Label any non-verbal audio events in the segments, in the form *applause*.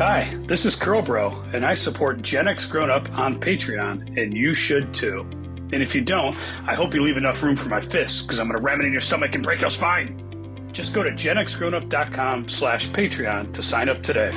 Hi, this is Curl Bro, and I support Gen X Grown Up on Patreon, and you should too. And if you don't, I hope you leave enough room for my fists, because I'm going to ram it in your stomach and break your spine. Just go to genxgrownup.com slash Patreon to sign up today.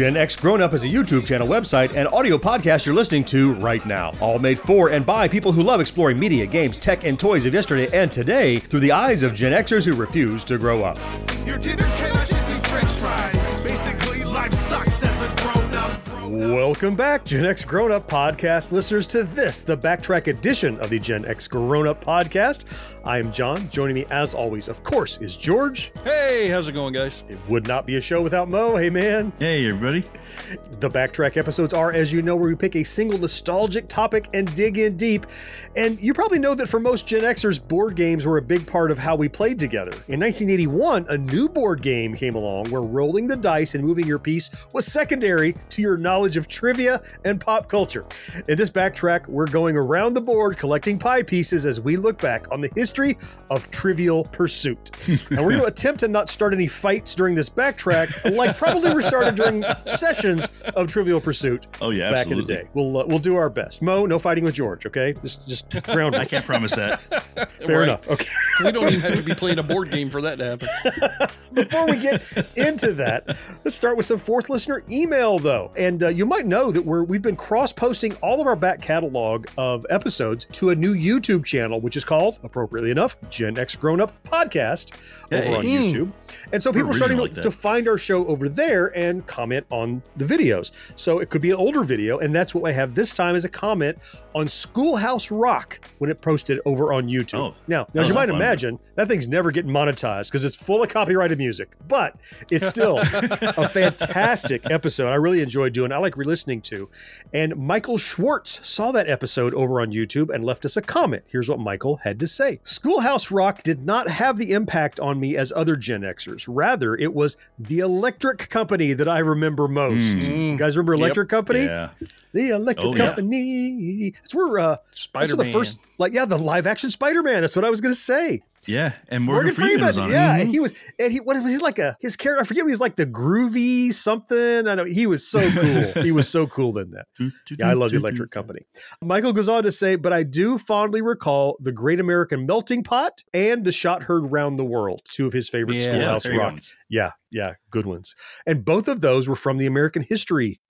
Gen X Grown Up is a YouTube channel, website, and audio podcast you're listening to right now. All made for and by people who love exploring media, games, tech, and toys of yesterday and today through the eyes of Gen Xers who refuse to grow up. Your dinner cannot just be french fries. Basically, life sucks as a grown up. Welcome back, Gen X Grown Up podcast listeners, to this, the backtrack edition of the Gen X Grown Up podcast. I am John. Joining me, as always, of course, is George. Hey, how's it going, guys? It would not be a show without Mo. Hey, man. Hey, everybody. The backtrack episodes are, as you know, where we pick a single nostalgic topic and dig in deep. And you probably know that for most Gen Xers, board games were a big part of how we played together. In 1981, a new board game came along where rolling the dice and moving your piece was secondary to your knowledge of trivia and pop culture. In this backtrack, we're going around the board collecting pie pieces as we look back on the history of Trivial Pursuit. and we're going *laughs* to attempt to not start any fights during this backtrack, like probably were started during sessions of Trivial Pursuit Oh, yeah, back in the day. We'll uh, we'll do our best. Mo, no fighting with George, okay? Just just ground. I can't promise that. *laughs* Fair Right. enough. Okay. We don't even have to be playing a board game for that to happen. *laughs* Before we get into that, let's start with some fourth listener email, though. And uh, you might know that we're we've been cross posting all of our back catalog of episodes to a new YouTube channel, which is called, appropriately enough, Gen X Grown Up Podcast over Hey. on YouTube. And so people are starting to, like to find our show over there and comment on the videos. So it could be an older video, and that's what I have this time as a comment on Schoolhouse Rock when it posted over on YouTube. Oh, now, now as you might one. imagine, that thing's never getting monetized because it's full of copyrighted music, but it's still *laughs* a fantastic episode. I really enjoyed doing. I like re-listening to. And Michael Schwartz saw that episode over on YouTube and left us a comment. Here's what Michael had to say: Schoolhouse Rock did not have the impact on me as other Gen Xers. Rather, it was the Electric Company that I remember most. You guys remember Electric Company? Yeah. The Electric Oh, yeah. Company. That's where uh, that's where the first, like, yeah, the live action Spider Man. That's what I was gonna say. Yeah. And Morgan, Freeman, was on it. yeah, and he was, and he what was he like a his character? I forget. What he was like the groovy something. I know he was so cool. *laughs* he was so cool in that. Yeah, I love the Electric Company. Michael goes on to say, but I do fondly recall the Great American Melting Pot and the Shot Heard Round the World, two of his favorite Yeah, Yeah, Schoolhouse very good Rock. ones. Yeah, yeah, good ones. And both of those were from the American history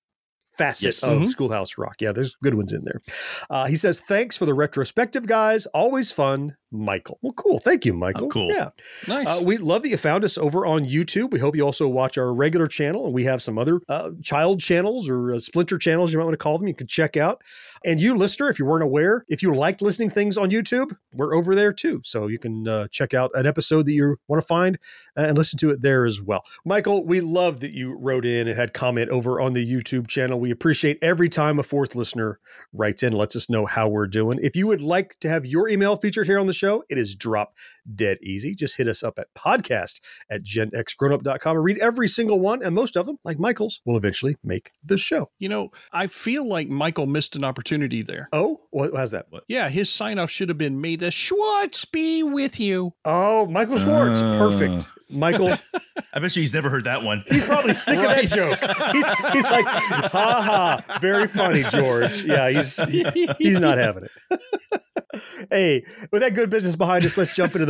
facet Yes. of Mhm. Schoolhouse Rock. Yeah, there's good ones in there. Uh, he says, thanks for the retrospective, guys. Always fun, Michael. Well, cool. Thank you, Michael. Oh, cool. Yeah. Nice. Uh, we love that you found us over on YouTube. We hope you also watch our regular channel, and we have some other uh, child channels or uh, splinter channels, you might want to call them. You can check out. And you, listener, if you weren't aware, if you liked listening things on YouTube, we're over there too. So you can uh, check out an episode that you want to find uh, and listen to it there as well. Michael, we love that you wrote in and had comment over on the YouTube channel. We appreciate every time a fourth listener writes in, and lets us know how we're doing. If you would like to have your email featured here on the show, it is drop dead easy. Just hit us up at podcast at genxgrownup.com and read every single one. And most of them, like Michael's, will eventually make the show. you know, I feel like Michael missed an opportunity there. Oh, what how's that? Yeah, his sign off should have been "May the Schwartz be with you." Oh, Michael Schwartz. Uh. Perfect. Michael, *laughs* I bet you he's never heard that one. he's probably sick of that joke. He's, he's like, ha ha, very funny, George. Yeah, he's he- he's not having it. *laughs* hey, with that good business behind us, let's jump into the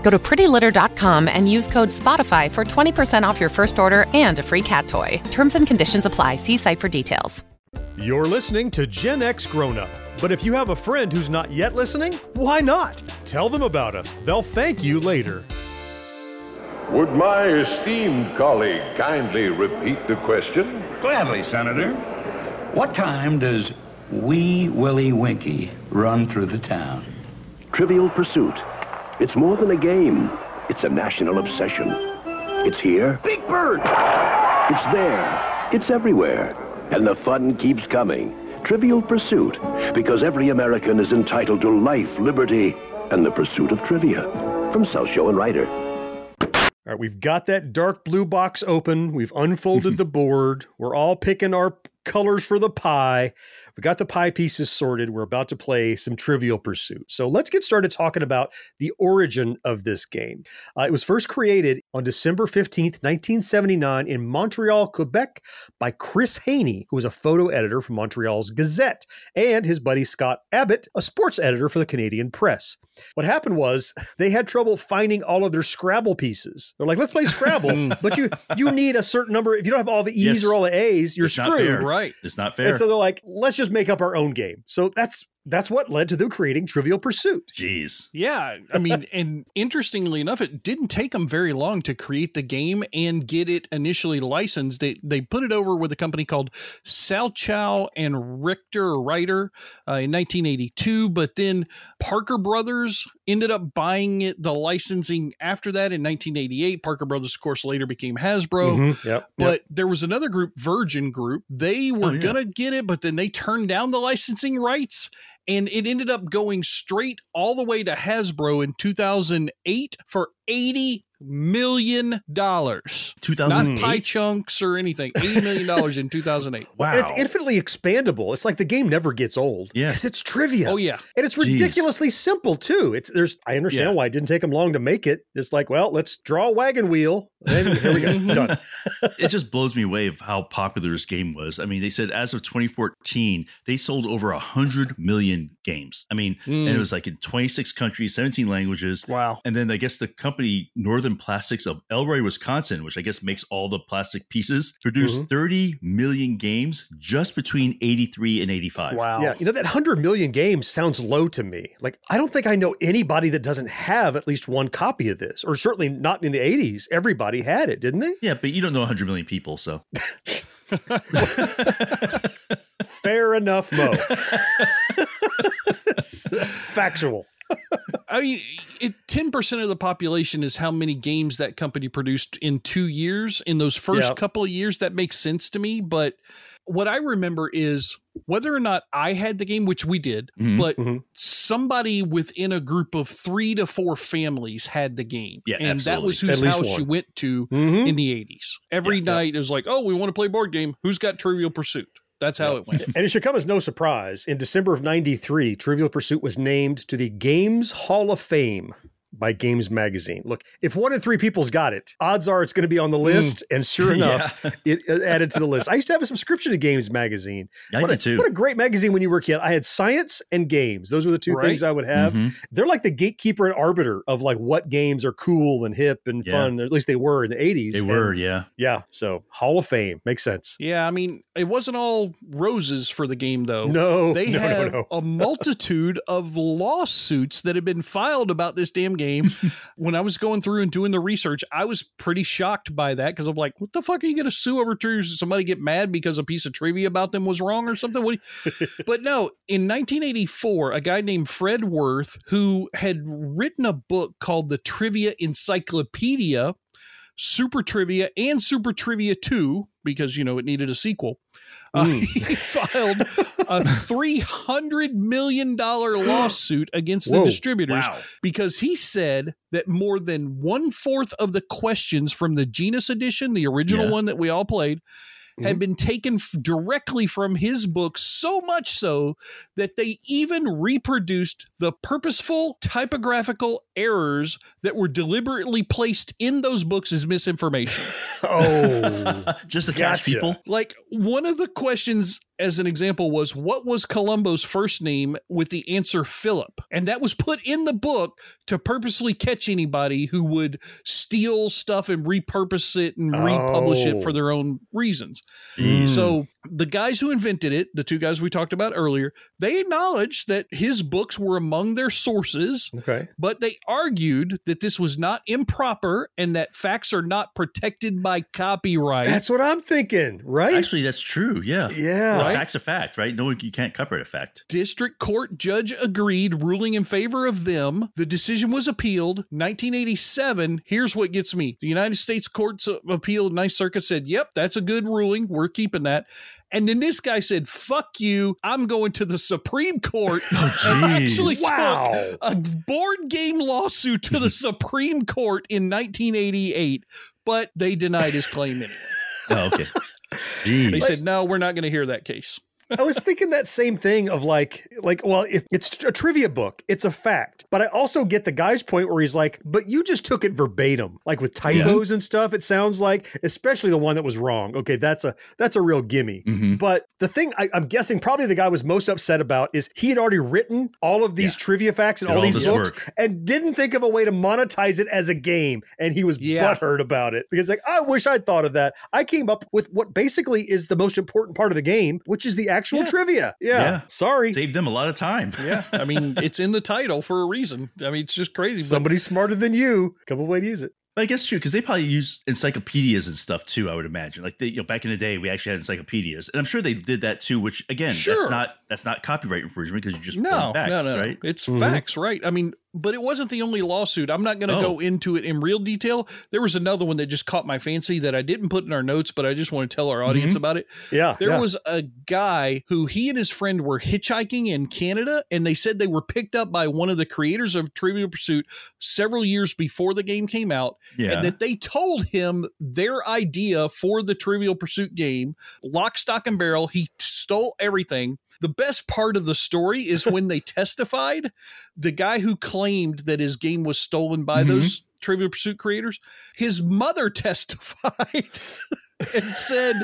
Go to prettylitter.com and use code SPOTIFY for 20% off your first order and a free cat toy. Terms and conditions apply. See site for details. You're listening to Gen X Grown Up. But if you have a friend who's not yet listening, why not? Tell them about us. They'll thank you later. Would my esteemed colleague kindly repeat the question? Gladly, Senator. What time does Wee Willie Winkie run through the town? Trivial Pursuit. It's more than a game. It's a national obsession. It's here. Big Bird! It's there. It's everywhere. And the fun keeps coming. Trivial Pursuit. Because every American is entitled to life, liberty, and the pursuit of trivia. From Selchow and Righter. All right, we've got that dark blue box open. We've unfolded *laughs* the board. We're all picking our colors for the pie. We got the pie pieces sorted. We're about to play some Trivial Pursuit. So let's get started talking about the origin of this game. Uh, it was first created on December 15th, 1979, in Montreal, Quebec, by Chris Haney, who was a photo editor for Montreal's Gazette, and his buddy Scott Abbott, a sports editor for the Canadian Press. What happened was *laughs* they had trouble finding all of their Scrabble pieces. They're like, let's play Scrabble, *laughs* but you you need a certain number. If you don't have all the E's Yes. or all the A's, you're It's not screwed. fair. Right. It's not fair. And so they're like, let's just make up our own game. So that's that's what led to them creating Trivial Pursuit. Jeez. Yeah, I mean, *laughs* and interestingly enough, it didn't take them very long to create the game and get it initially licensed. They they put it over with a company called Selchow and Richter Righter uh, in 1982, but then Parker Brothers ended up buying it the licensing after that in 1988. Parker Brothers, of course, later became Hasbro. Mhm, Yep. But there was another group, Virgin Group. They were Oh, yeah. gonna get it, but then they turned down the licensing rights, and it ended up going straight all the way to Hasbro in 2008 for eighty million dollars. Not pie chunks or anything. Eighty million dollars in 2008. *laughs* Wow. And it's infinitely expandable. It's like the game never gets old. Yeah. Because it's trivia. Oh yeah, And it's Jeez. ridiculously simple too. It's there's I understand Yeah. why it didn't take them long to make it. It's like, well, let's draw a wagon wheel. And here we go. *laughs* Done. it just blows me away of how popular this game was. I mean, they said as of 2014, they sold over 100 million games. I mean, and it Mm. was like in 26 countries, 17 languages. wow. And then I guess the company Northern Plastics of Elroy, Wisconsin, which I guess makes all the plastic pieces, produced Mhm. 30 million games just between 83 and 85. Wow. Yeah, you know that 100 million games sounds low to me. Like I don't think I know anybody that doesn't have at least one copy of this, or certainly not in the 80s. Everybody had it, didn't they? Yeah, but you don't know 100 million people, so *laughs* Fair enough, Mo. *laughs* Factual. I mean, it ten percent of the population is how many games that company produced in two years. In those first Yeah. couple of years, that makes sense to me. But what I remember is whether or not I had the game, which we did, Mhm. but Mhm. somebody within a group of three to four families had the game, Yeah, and that was absolutely. whose At least house you went to Mhm. in the eighties. Every Yeah. night it was like, "Oh, we want to play board game. Who's got Trivial Pursuit?" That's how it went. *laughs* And it should come as no surprise. In December of 93, Trivial Pursuit was named to the Games Hall of Fame by Games Magazine. Look, if one in three people's got it, odds are it's going to be on the list. And sure *laughs* enough, it it added to the list. I used to have a subscription to Games Magazine. I what did a, too. What a great magazine when you were a kid. I had science and games. Those were the two Right. things I would have. Mhm. They're like the gatekeeper and arbiter of like what games are cool and hip and Yeah. fun. Or at least they were in the 80s. They And were, yeah. yeah. So Hall of Fame makes sense. Yeah, I mean, it wasn't all roses for the game, though. No, they *laughs* no, no, no. a multitude of lawsuits that had been filed about this damn game. *laughs* when I was going through and doing the research, I was pretty shocked by that because I'm like, what the fuck are you going to sue over to? Somebody get mad because a piece of trivia about them was wrong or something? What *laughs* but no, in 1984, a guy named Fred Worth, who had written a book called The Trivia Encyclopedia, Super Trivia and Super Trivia 2, because, you know, it needed a sequel. Uh, *laughs* Mm. he filed a $300 million *gasps* lawsuit against Whoa, the distributors Wow. because he said that more than one fourth of the questions from the Genus edition, the original Yeah. one that we all played, had mm-hmm. been taken f- directly from his book, so much so that they even reproduced the purposeful typographical errors that were deliberately placed in those books as misinformation. *laughs* oh, *laughs* just to catch Gotcha. people. Like one of the questions as an example was what was Columbo's first name with the answer Philip? And that was put in the book to purposely catch anybody who would steal stuff and repurpose it and republish it for Oh. their own reasons. Mm. So the guys who invented it, the two guys we talked about earlier, they acknowledged that his books were among their sources, okay. but they argued that this was not improper and that facts are not protected by copyright. That's what I'm thinking, right? Actually, that's true. Yeah. yeah. Right? Fact's a fact, right? No, you can't copyright a fact. District Court judge agreed, ruling in favor of them. The decision was appealed. 1987. Here's what gets me: the United States Courts of Appeal, Ninth Circuit said, "Yep, that's a good ruling. We're keeping that." And then this guy said, "Fuck you! I'm going to the Supreme Court." *laughs* Oh, *laughs* and actually Wow. took a board game lawsuit to the *laughs* Supreme Court in 1988, but they denied his claim anyway. Oh, okay. Jeez. They said, "No, we're not going to hear that case." I was thinking that same thing of like, like, well, if it's a trivia book, it's a fact. But I also get the guy's point where he's like, but you just took it verbatim, like with typos and stuff. It sounds like, especially the one that was wrong. Okay, that's a that's a real gimme. Mhm. But the thing I, I'm guessing probably the guy was most upset about is he had already written all of these Yeah. trivia facts and all, all these books work. and didn't think of a way to monetize it as a game. And he was Yeah. butthurt about it because like, I wish I'd thought of that. I came up with what basically is the most important part of the game, which is the actual Yeah. trivia. Yeah. Yeah. Sorry. Saved them a lot of time. *laughs* Yeah, I mean, it's in the title for a reason. I mean, it's just crazy. but- Somebody smarter than you. Couple up with way to use it. But I guess true because they probably use encyclopedias and stuff too. I would imagine, like they, you know, back in the day, we actually had encyclopedias, and I'm sure they did that too. Which again, Sure. that's not that's not copyright infringement because you just no, pulling facts, no, no, right? It's Mhm. facts, right? I mean, but it wasn't the only lawsuit. I'm not going to Oh. go into it in real detail. There was another one that just caught my fancy that I didn't put in our notes, but I just want to tell our audience mm-hmm. about it. Yeah. There yeah. was a guy who he and his friend were hitchhiking in Canada, and they said they were picked up by one of the creators of Trivial Pursuit several years before the game came out, Yeah. and that they told him their idea for the Trivial Pursuit game, lock, stock, and barrel. He stole everything. The best part of the story is when they *laughs* testified. The guy who claimed that his game was stolen by Mhm. those Trivial Pursuit creators, his mother *laughs* testified *laughs* and said,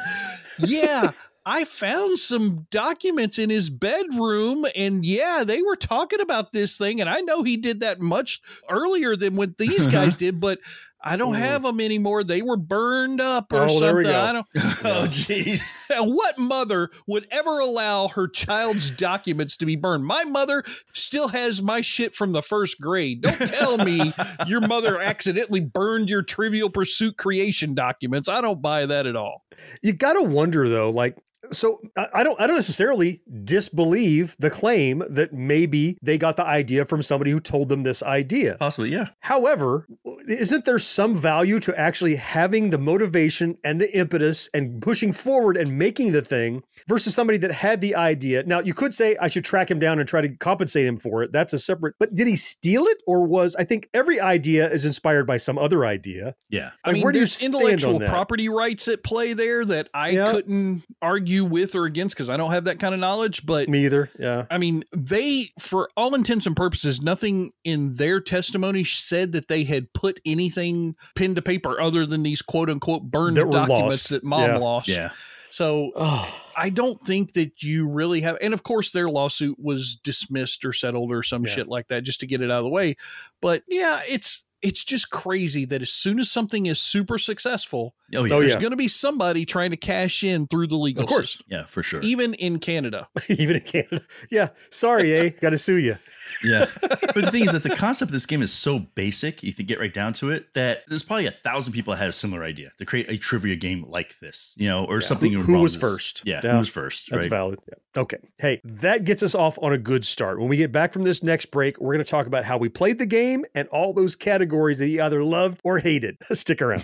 Yeah, I found some documents in his bedroom, and yeah, they were talking about this thing. And I know he did that much earlier than what these guys did, but I don't Mm. have them anymore. They were burned up or Oh, there we something. go. I don't. *laughs* *laughs* oh, jeez. What mother would ever allow her child's documents to be burned? My mother still has my shit from the first grade. Don't tell me *laughs* your mother accidentally burned your Trivial Pursuit creation documents. I don't buy that at all. you gotta wonder though, like so I I don't I don't necessarily disbelieve the claim that maybe they got the idea from somebody who told them this idea. Possibly, yeah. However, isn't there some value to actually having the motivation and the impetus and pushing forward and making the thing versus somebody that had the idea? Now, you could say I should track him down and try to compensate him for it. That's a separate, but did he steal it or was I think every idea is inspired by some other idea? Yeah. I mean, where do you stand intellectual on that? property rights at play there that I Yeah. couldn't argue with or against because I don't have that kind of knowledge. But Me either. Yeah. I mean, they, for all intents and purposes, nothing in their testimony said that they had put anything pen to paper other than these quote unquote burned That documents lost. that mom Yeah. lost. Yeah. So Oh, I don't think that you really have, and of course, their lawsuit was dismissed or settled or some Yeah. shit like that just to get it out of the way. But yeah, it's it's just crazy that as soon as something is super successful, Oh, yeah. Oh, there's yeah. going to be somebody trying to cash in through the legal Of course. system, Yeah, for sure. even in Canada. *laughs* even in Canada. Yeah. Sorry, eh? *laughs* Got to sue you. Yeah. *laughs* But the thing is that the concept of this game is so basic, you can get right down to it, that there's probably a thousand people that had a similar idea to create a trivia game like this, you know, or something. Who, who was this. first? Yeah, Yeah. Who was first? That's right? valid. Yeah. Okay. Hey, that gets us off on a good start. When we get back from this next break, we're going to talk about how we played the game and all those categories that you either loved or hated. Stick around.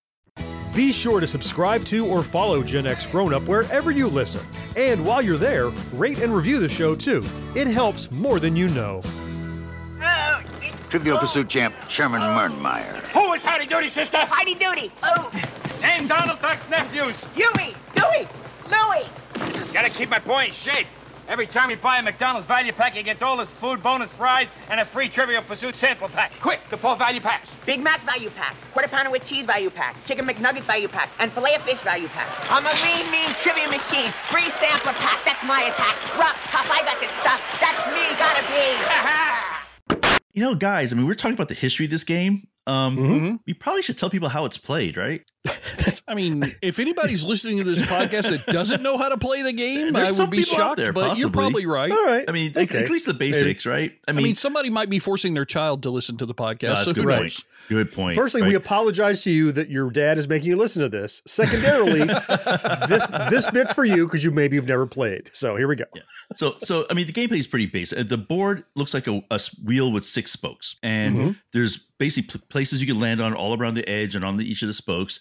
Be sure to subscribe to or follow Gen X Grown Up wherever you listen. And while you're there, rate and review the show too. It helps more than you know. Trivial Pursuit champ Sherman Mernmeyer. Who is Howdy Doody, sister? Heidi Doody. Oh. Name Donald Duck's nephews. Huey. Dewey. Louie. Gotta keep my boy in shape. Every time you buy a McDonald's value pack, you get all this food, bonus fries, and a free Trivial Pursuit sample pack. Quick, the four value packs. Big Mac value pack, quarter pounder with cheese value pack, chicken McNuggets value pack, and filet of fish value pack. I'm a mean, mean trivia machine. Free sampler pack, that's my attack. Rough, tough, I got this stuff. That's me, gotta be. *laughs* You know, guys, I mean, we're talking about the history of this game. Um, Mm-hmm. we probably should tell people how it's played, right? I mean, if anybody's listening to this podcast that doesn't know how to play the game, There's I would be shocked. there, but you're probably right. All right. I mean, at- at least the basics, right? I mean, somebody might be forcing their child to listen to the podcast. No, that's so good who point. Good point. Firstly, we apologize to you that your dad is making you listen to this. Secondarily, *laughs* this this bit's for you because you maybe have never played. So here we go. so so I mean the gameplay is pretty basic. Uh, The board looks like a wheel with six spokes, and Mhm. there's basically places you can land on all around the edge and on the, each of the spokes.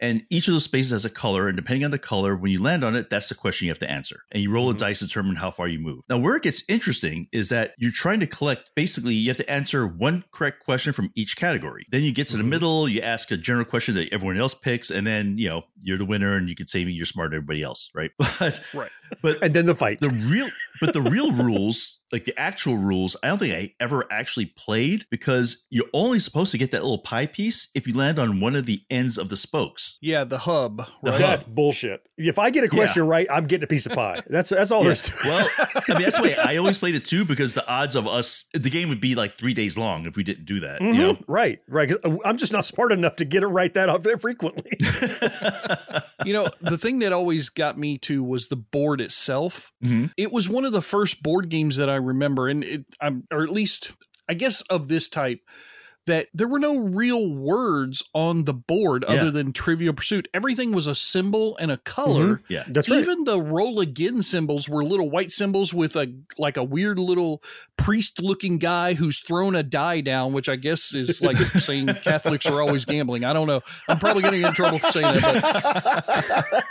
And each of those spaces has a color, and depending on the color, when you land on it, that's the question you have to answer. And you roll a mm-hmm. dice to determine how far you move. Now, where it gets interesting is that you're trying to collect. Basically, you have to answer one correct question from each category. Then you get to the mm-hmm. middle, you ask a general question that everyone else picks, and then you know you're the winner, and you can say you're smarter than everybody else, right? *laughs* But right. But and then the fight. The real, but the real rules, like the actual rules, I don't think I ever actually played because you're only supposed to get that little pie piece if you land on one of the ends of the spokes. Yeah, the hub. The Right. That's bullshit. If I get a question right, I'm getting a piece of pie. That's that's all Yeah. there's to it. Well, I mean, that's the way I *laughs* always played it too, because the odds of us, the game would be like three days long if we didn't do that. You know. Right, right. 'Cause I'm just not smart enough to get it right that often *laughs* frequently. *laughs* you know, the thing that always got me to was the board itself. Mhm. It was one of the first board games that I remember, and it, I'm, or at least I guess of this type. That there were no real words on the board Yeah. other than Trivial Pursuit. Everything was a symbol and a color. Mhm. Yeah. That's right. Even the roll again symbols were little white symbols with a like a weird little priest looking guy who's thrown a die down, which I guess is like *laughs* saying Catholics are always gambling. I don't know. I'm probably going to get in trouble for saying that.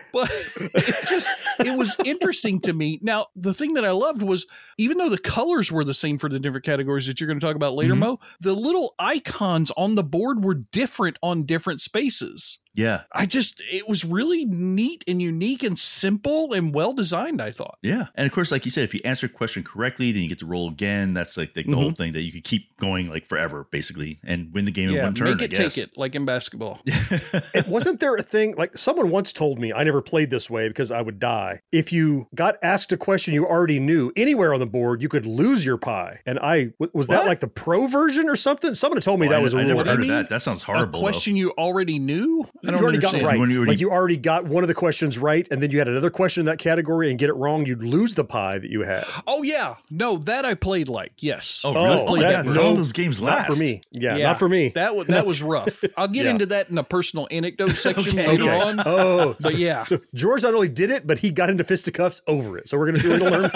*laughs* But, it just it was interesting to me. Now, the thing that I loved was even though the colors were the same for the different categories that you're going to talk about later, Mhm. Mo, the little icons on the board were different on different spaces. Yeah, I just it was really neat and unique and simple and well designed, I thought. yeah. And of course, like you said, if you answer a question correctly, then you get to roll again. That's like the, the whole mm-hmm. thing that you could keep going like forever, basically, and win the game in one turn. make I it guess. take it like in basketball. *laughs* And wasn't there a thing like someone once told me I never played this way because I would die. If you got asked a question you already knew anywhere on the board, you could lose your pie. And I, was that like the pro version or something? Someone told me Oh, that I- was a I never What do you heard of that. That sounds horrible. a though. question you already knew. I You don't already got right. When you already- like you already got one of the questions right, and then you had another question in that category and get it wrong, you'd lose the pie that you had. Oh yeah, no, that I played like yes. Oh, Oh, really? played that- that no, those games Not for me. Yeah, not for me. That was that was rough. *laughs* I'll get Yeah. into that in a personal anecdote *laughs* section Okay. later Okay. on. *laughs* Oh, But yeah. So George not only did it, but he got into fisticuffs over it. So we're gonna do it to learn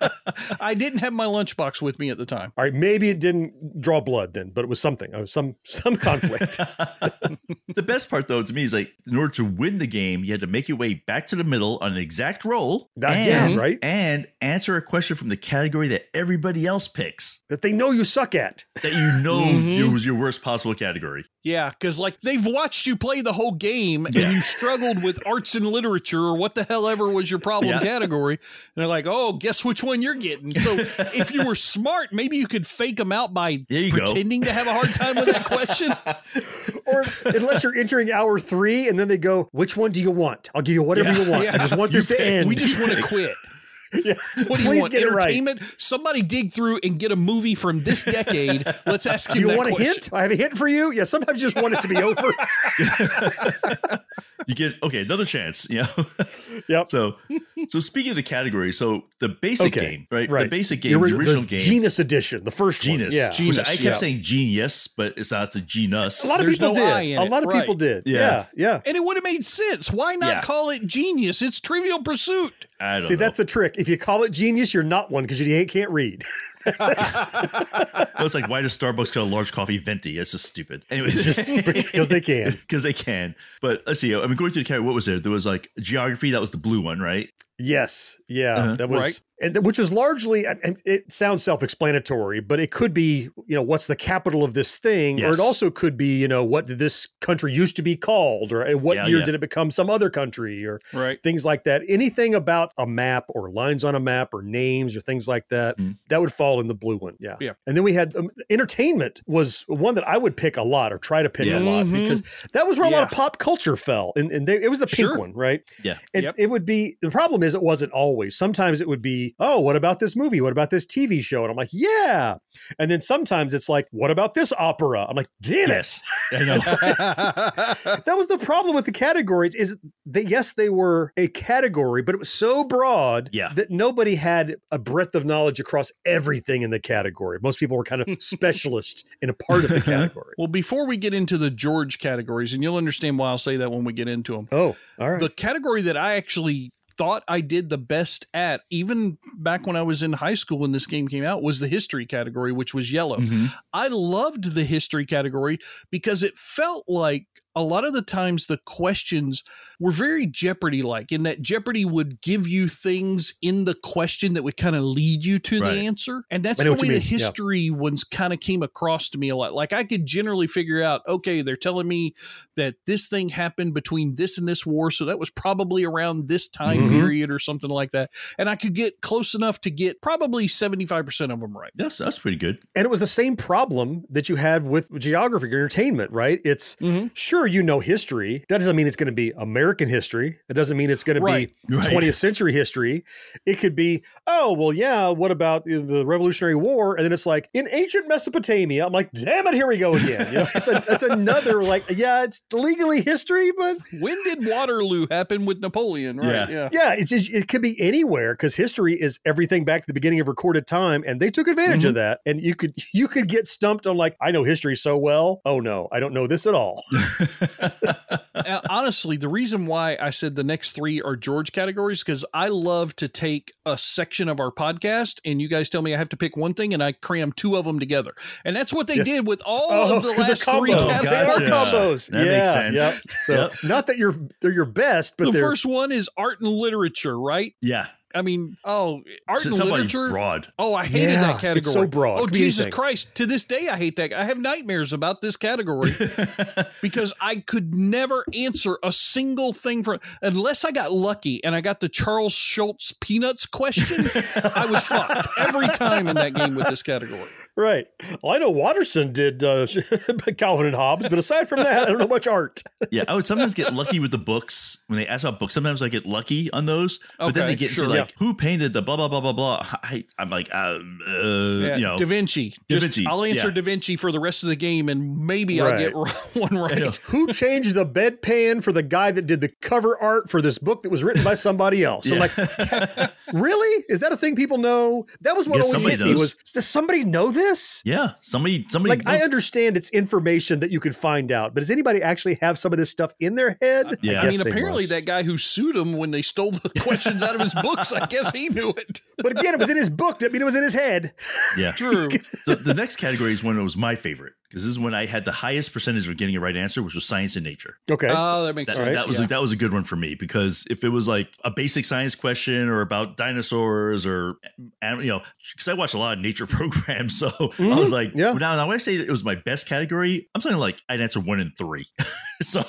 more. *laughs* I didn't have my lunchbox with me at the time. All right, maybe it didn't draw blood then, but it was something. It was some some conflict. *laughs* *laughs* the best part though to me is like in order to win the game you had to make your way back to the middle on an exact roll Again, and, right? and answer a question from the category that everybody else picks that they know you suck at. that you know Mhm. it was your worst possible category Yeah, because like they've watched you play the whole game Yeah. and you struggled with arts and literature or what the hell ever was your problem Yeah. category. And they're like, oh, guess which one you're getting. So if you were smart, maybe you could fake them out by There you go. pretending to have a hard time with that question. *laughs* Or unless you're entering hour three and then they go, which one do you want? I'll give you whatever Yeah. you want. I just want You this to end. we just want to quit. *laughs* Yeah. What do you Please want? get it right. Entertainment? Somebody dig through and get a movie from this decade. Let's ask you. Do you that want a hint? I have a hint for you. Yeah, sometimes you just want it to be over. *laughs* you get okay another chance you know *laughs* yep so so speaking of the category so the basic Okay, game right, right. the basic game the, the original game Genus edition, the first one, yeah. Genus, i kept yeah. saying genius but it's not the genus A lot of There's people no did. A lot of right. people did. Yeah. Yeah, yeah. And it would have made sense. Why not Yeah. call it genius? It's Trivial Pursuit. i don't See, know that's the trick. If you call it genius, you're not one because you can't read. *laughs* it's like why does starbucks call a large coffee venti? It's just stupid. Anyway Just *laughs* because they can. *laughs* because they can. But let's see i mean going to the category what was there? There was like geography that was the blue one right Yes, yeah, Uh-huh. that was, Right. and which was largely. and- and It sounds self-explanatory, but it could be, you know, what's the capital of this thing, or it also could be, you know, what did this country used to be called, or what Yeah, year yeah. did it become some other country, or Right. things like that. Anything about a map or lines on a map or names or things like that, Mm. that would fall in the blue one. Yeah. Yeah. And then we had um, entertainment was one that I would pick a lot or try to pick Yeah. a lot Mhm. because that was where a lot of pop culture fell. And, and they, it was the pink Sure. one, right? yeah And Yep. it would be the problem is it wasn't always. Sometimes it would be, oh, what about this movie? What about this TV show? And I'm like, yeah. And then sometimes it's like, what about this opera? I'm like, damn yes it. *laughs* That was the problem with the categories is that yes, they were a category, but it was so broad Yeah. that nobody had a breadth of knowledge across everything in the category. Most people were kind of *laughs* specialists in a part of the *laughs* category. Well, before we get into the George categories, and you'll understand why I'll say that when we get into them. Oh, all right. The category that I actually thought I did the best at, even back when I was in high school when this game came out, was the history category, which was yellow. Mhm. I loved the history category because it felt like a lot of the times the questions were very Jeopardy like, in that Jeopardy would give you things in the question that would kind of lead you to Right. the answer. And that's the way the mean, yeah. history ones kind of came across to me a lot. Like I could generally figure out, okay, they're telling me that this thing happened between this and this war. So that was probably around this time Mhm. period or something like that. And I could get close enough to get probably 75% of them right. that's that's pretty good And it was the same problem that you had with geography or entertainment, right? It's Mm-hmm. sure you know history. That doesn't mean it's going to be American history. It doesn't mean it's going to Right. be Right. *laughs* 20th century history. It could be, oh, well, yeah, what about the- the Revolutionary War? And then it's like in ancient Mesopotamia. I'm like, damn it, here we go again. You know, it's, a, it's another, like, yeah, it's legally history, but When did Waterloo happen with Napoleon? Right. Yeah. Yeah. yeah, it's just, it could be anywhere because history is everything back to the beginning of recorded time, and they took advantage of mm-hmm. that. And you could you could get stumped on like, I know history so well. Oh no, I don't know this at all. *laughs* *laughs* Uh, honestly, the reason why I said the next three are George categories because I love to take a section of our podcast and you guys tell me I have to pick one thing and I cram two of them together, and that's what they Yes. did with all Oh, of the they're last three combos. categories. They are Gotcha. combos. That yeah, makes sense. Yep. So Yep. not that you're they're your best, but the they're first one is art and literature, right? yeah I mean, oh, art So and literature. broad Oh, I hated Yeah, that it's category. so broad. Oh, Jesus. Christ. To this day, I hate that. I have nightmares about this category *laughs* because I could never answer a single thing for unless I got lucky and I got the Charles Schulz peanuts question. I was fucked every time in that game with this category. Right. Well, I know Watterson did uh, *laughs* Calvin and Hobbes, but aside from that, I don't know much art. *laughs* yeah, I would sometimes get lucky with the books when they ask about books. Sometimes I get lucky on those, but then they get sure. to like who painted the blah blah blah blah blah. *laughs* I, I'm like, um, uh, Yeah, you know, Da Vinci. Da Just- Vinci, I'll answer yeah. Da Vinci for the rest of the game, and maybe I'll get one right. Who changed the bedpan for the guy that did the cover art for this book that was written by somebody else? I'm like, really? Is that a thing people know? That was what Yes, always somebody hit me was, does somebody know this? Yeah, somebody, somebody. Like I understand it's information that you could find out, but does anybody actually have some of this stuff in their head? Yeah. I mean, apparently must. that guy who sued him when they stole the *laughs* questions out of his books, I guess he knew it. But again, it was in his book. I mean it was in his head. yeah. *laughs* True. So the next category is when it was my favorite because this is when I had the highest percentage of getting a right answer, which was science and nature. Okay. Oh, that makes That, sense. that was yeah. a, that was a good one for me because if it was like a basic science question or about dinosaurs or you know because I watch a lot of nature *laughs* programs, so I was like, Mm-hmm. Yeah. Now, now when I say that it was my best category, I'm saying like I'd answer one in three. *laughs* So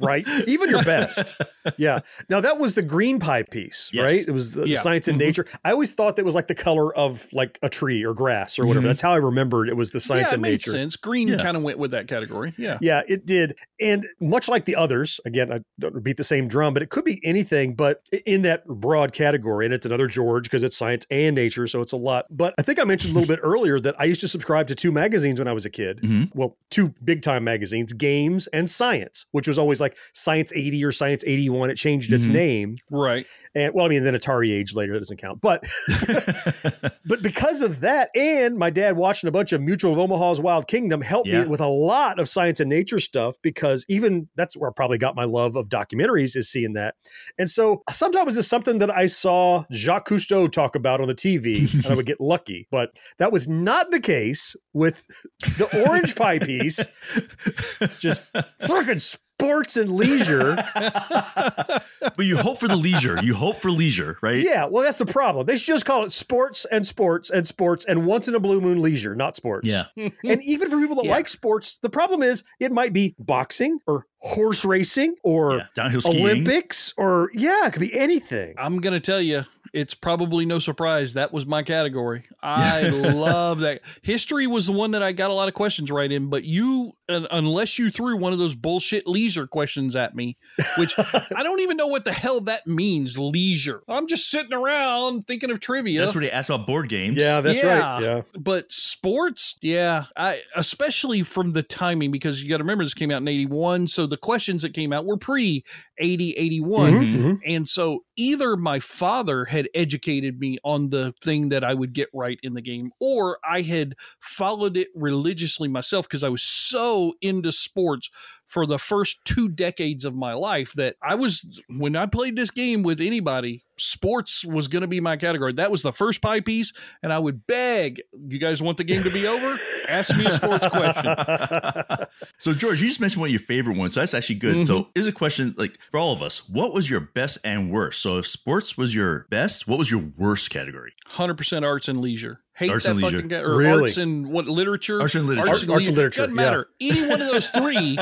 right, even your best. Yeah. Now that was the green pie piece, Yes. right? It was the Yeah. science and Mhm. nature. I always thought that was like the color of like a tree or grass or whatever. Mhm. That's how I remembered it was the science yeah, it and made nature. sense. Green Yeah. kind of went with that category. Yeah. Yeah, it did. And much like the others, again, I don't beat the same drum, but it could be anything, but in that broad category. And it's another George because it's science and nature. So it's a lot. But I think I mentioned a little bit earlier that I used to subscribe to two magazines when I was a kid. Mhm. Well, two big time magazines, Games and Science, which was always like Science 80 or Science 81. It changed its Mhm. name. Right. And well, I mean, then Atari Age later, that doesn't count. But *laughs* but because of that, and my dad watching a bunch of Mutual of Omaha's Wild Kingdom helped Yeah. me with a lot of science and nature stuff because even that's where I probably got my love of documentaries is seeing that. And so sometimes it's something that I saw Jacques Cousteau talk about on the TV and I would get lucky. But that was not the case with the orange pie piece. *laughs* Just freaking sports and leisure. *laughs* but you hope for the leisure. You hope for leisure, right? Yeah, well, that's the problem. They should just call it sports and sports and sports and once in a blue moon leisure, not sports. Yeah. *laughs* and even for people that Yeah. like sports, the problem is it might be boxing or horse racing or Yeah, downhill skiing. Olympics or yeah, it could be anything. I'm going to tell you, it's probably no surprise that was my category. *laughs* I love that. History was the one that I got a lot of questions right in, but you, un- unless you threw one of those bullshit leisure questions at me, which *laughs* I don't even know what the hell that means, leisure. I'm just sitting around thinking of trivia. That's where they ask about board games. Yeah, that's right. Yeah. But sports, yeah, I especially from the timing because you got to remember this came out in 81, so the questions that came out were pre 80 81. Mhm, mhm. And so either my father had educated me on the thing that I would get right in the game or I had followed it religiously myself because I was so into sports for the first two decades of my life that I was when I played this game with anybody, sports was going to be my category. That was the first pie piece, and I would beg, "You guys want the game to be over? Ask me a sports question." *laughs* So George, you just mentioned one of your favorite ones. So that's actually good. So Mm-hmm. here's a question like for all of us, what was your best and worst? So if sports was your best, what was your worst category? Hundred percent arts and leisure. Hate Arts that and leisure. fucking guy, or Really? arts and what literature? Arts and literature. Art- arts and literature, Doesn't yeah. matter. Any one of those *laughs* three,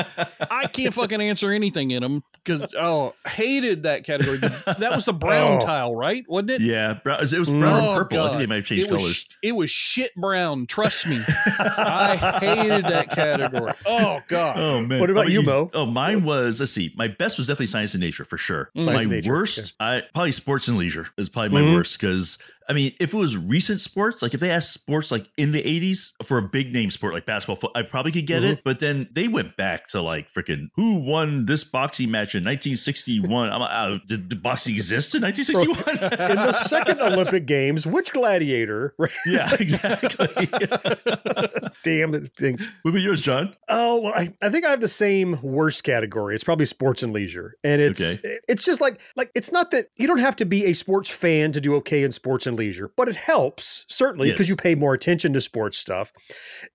I can't fucking answer anything in them because oh, hated that category. That was the brown Oh. tile, right? Wasn't it? Yeah, brown, it was brown and Oh, purple. I think they might have changed it was, colors. It was shit brown. Trust me. *laughs* I hated that category. Oh god. Oh man! What about How you, Mo? Oh, mine was. Let's see. My best was definitely science and nature for sure. Science my and nature, worst, I probably sports and leisure is probably my Mhm. worst because I mean, if it was recent sports, like if they asked sports like in the '80s for a big name sport like basketball, I probably could get Mm-hmm. it. But then they went back to like freaking who won this boxing match in 1961. I'm uh, did, did boxing exist in 1961? In the second Olympic Games, which gladiator? *laughs* yeah, exactly. *laughs* Damn things. what about yours, John? Oh well, I, I think I have the same worst category. It's probably sports and leisure, and it's it's just like like it's not that you don't have to be a sports fan to do okay in sports and leisure, but it helps certainly because Yes. you pay more attention to sports stuff.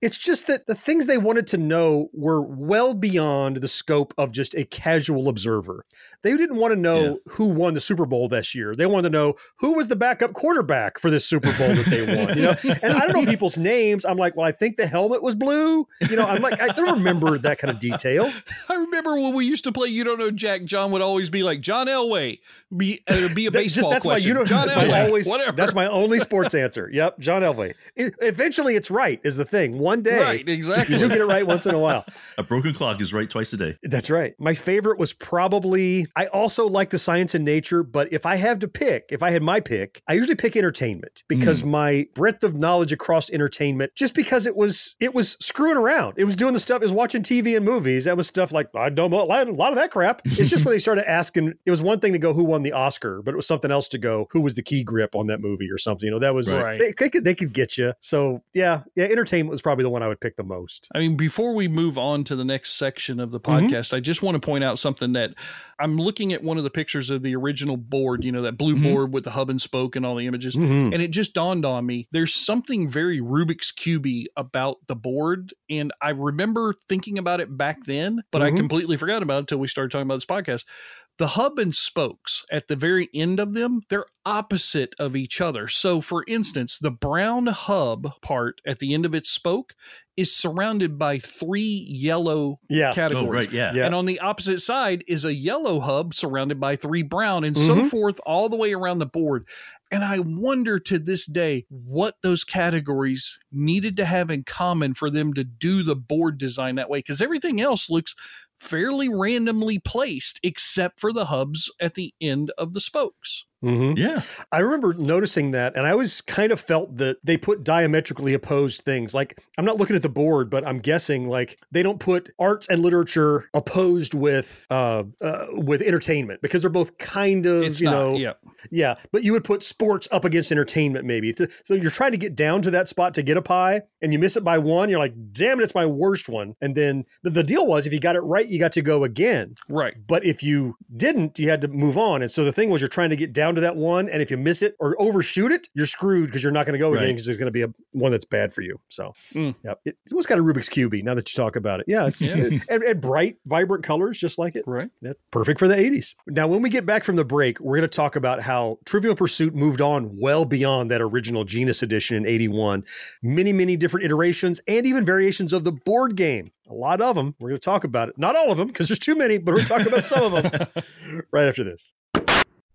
It's just that the things they wanted to know were well beyond the scope of just a casual observer. They didn't want to know who won the Super Bowl this year. They wanted to know who was the backup quarterback for this Super Bowl that they won. You know, and I don't know *laughs* people's names. I'm like, well, I think the helmet was blue. You know, I'm like, I don't remember that kind of detail. *laughs* I remember when we used to play You Don't Know Jack, John would always be like, John Elway. Be, uh, be a baseball that's question. my you know John that's Elway. always Whatever. that's my only sports *laughs* answer. Yep, John Elway. It- eventually, it's right is the thing. One day, Right, exactly. you do get it right once in a while. A broken clock is right twice a day. That's right. My favorite was probably, I also like the science and nature, but if I have to pick, if I had my pick, I usually pick entertainment because hmm. my breadth of knowledge across entertainment, just because it was, it was screwing around. It was doing the stuff, it was watching TV and movies. That was stuff like, I don't know a lot of that crap. It's just when they *laughs* started asking, it was one thing to go, who won the Oscar, but it was something else to go, who was the key grip on that movie or something. You know, that was, Right. they, they could, they could get you. So yeah, yeah, entertainment was probably the one I would pick the most. I mean, before we move on to the next section of the Mhm. podcast, I just want to point out something that I'm looking at one of the pictures of the original board, you know, that blue Mhm. board with the hub and spoke and all the images. Mhm. And it just dawned on me there's something very Rubik's Cubey about the board. And I remember thinking about it back then, but I Mhm. completely forgot about it until we started talking about this podcast. The hub and spokes at the very end of them, they're opposite of each other. So, for instance, the brown hub part at the end of its spoke is surrounded by three yellow Yeah. categories. Oh, right, yeah. Yeah. And on the opposite side is a yellow hub surrounded by three brown and so Mhm. forth all the way around the board. And I wonder to this day what those categories needed to have in common for them to do the board design that way because everything else looks fairly randomly placed except for the hubs at the end of the spokes. Mhm. Yeah. I remember noticing that, and I always kind of felt that they put diametrically opposed things. Like, I'm not looking at the board, but I'm guessing like they don't put arts and literature opposed with uh, uh with entertainment because they're both kind of It's you not, know yeah. yeah. But you would put sports up against entertainment maybe. So you're trying to get down to that spot to get a pie, and you miss it by one. You're like, damn it, it's my worst one. And then the, the deal was if you got it right, you got to go again. Right. But if you didn't, you had to move on. And so the thing was, you're trying to get down to that one, and if you miss it or overshoot it, you're screwed because you're not going to go again because there's going to be a one that's bad for you. So, Mm. yeah, it, it was kind of Rubik's cubey. Now that you talk about it, yeah, it's Yeah. and, and bright, vibrant colors, just like it. Right. That's perfect for the 80s. Now, when we get back from the break, we're going to talk about how Trivial Pursuit moved on well beyond that original Genus edition in 81. Many, many different iterations and even variations of the board game. A lot of them. We're going to talk about it. Not all of them, because there's too many, but we're going to talk about some of them *laughs* right after this.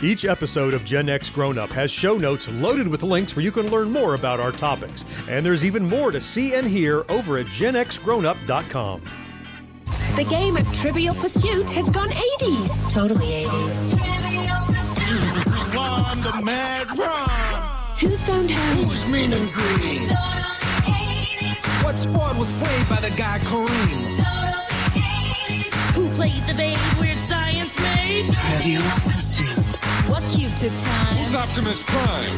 Each episode of Gen X Grown Up has show notes loaded with links where you can learn more about our topics. And there's even more to see and hear over at genxgrownup.com. The game of Trivial Pursuit has gone 80s. Totally 80s. Rewind the mad rhyme. Who phoned home? Who's mean and green? What sport was played by the guy Kareem? Who played the babe weird science Pursuit. What cube took time? Who's Optimus Prime?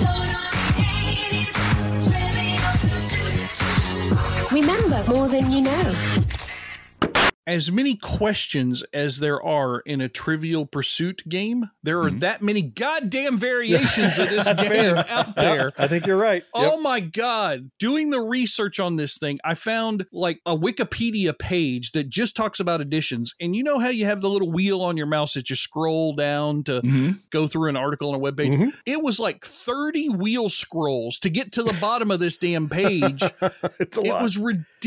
Remember more than you know. As many questions as there are in a Trivial Pursuit game, there are that many goddamn *laughs* variations of this game fair. out there. I think you're right. Oh my God. Doing the research on this thing, I found like a Wikipedia page that just talks about editions. And you know how you have the little wheel on your mouse that you scroll down to go through an article on a web page? Mm-hmm. It was like 30 wheel scrolls to get to the bottom of this damn page. *laughs* it's a it lot. was ridiculous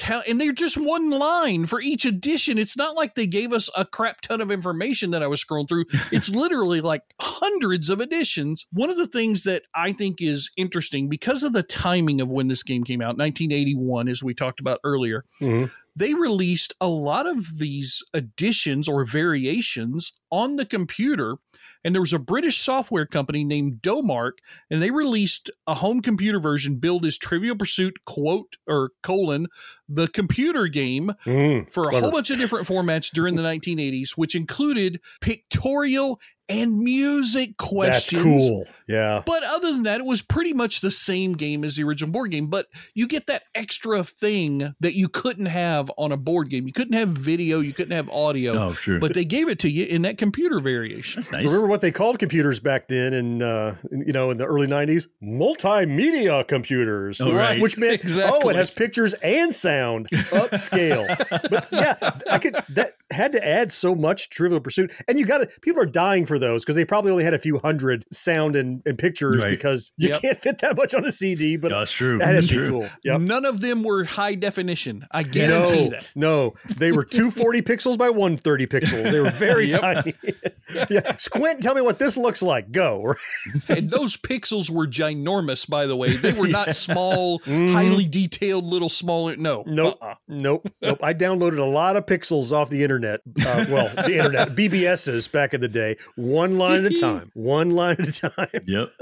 how and they're just one line for each edition. It's not like they gave us a crap ton of information that I was scrolling through. *laughs* It's literally like hundreds of editions. One of the things that I think is interesting because of the timing of when this game came out, 1981, as we talked about earlier, Mhm. they released a lot of these additions or variations on the computer. And there was a British software company named Domark, and they released a home computer version billed as Trivial Pursuit quote or colon the computer game Mm, for a whole bunch of different formats during the 1980s, which included pictorial and music questions. That's cool. Yeah. But other than that, it was pretty much the same game as the original board game. But you get that extra thing that you couldn't have on a board game. You couldn't have video, you couldn't have audio. Oh, sure. But they gave it to you in that computer variation. That's nice. Remember what they called computers back then in uh you know in the early 90s? Multimedia computers. Oh, right. Which meant oh it has pictures and sound upscale. *laughs* but yeah, I could that had to add so much to Trivial Pursuit. And you got to people are dying for those because they probably only had a few hundred sound and, and pictures Right. because you Yep. can't fit that much on a CD, but That's true. that is That's true. cool. Yep. None of them were high definition. I guarantee No, that. no, they were 240 pixels by 130 pixels. They were very *laughs* tiny. *laughs* yeah, squint. Tell me what this looks like. Go. *laughs* and those pixels were ginormous, by the way. They were not Yeah. small, Mhm. highly detailed little smaller. No, Nope. Uh-uh. Nope. Nope. I downloaded a lot of pixels off the internet. Uh, well, the internet, *laughs* BBSs back in the day, one line at a *laughs* time, one line at a time. Yep. *laughs*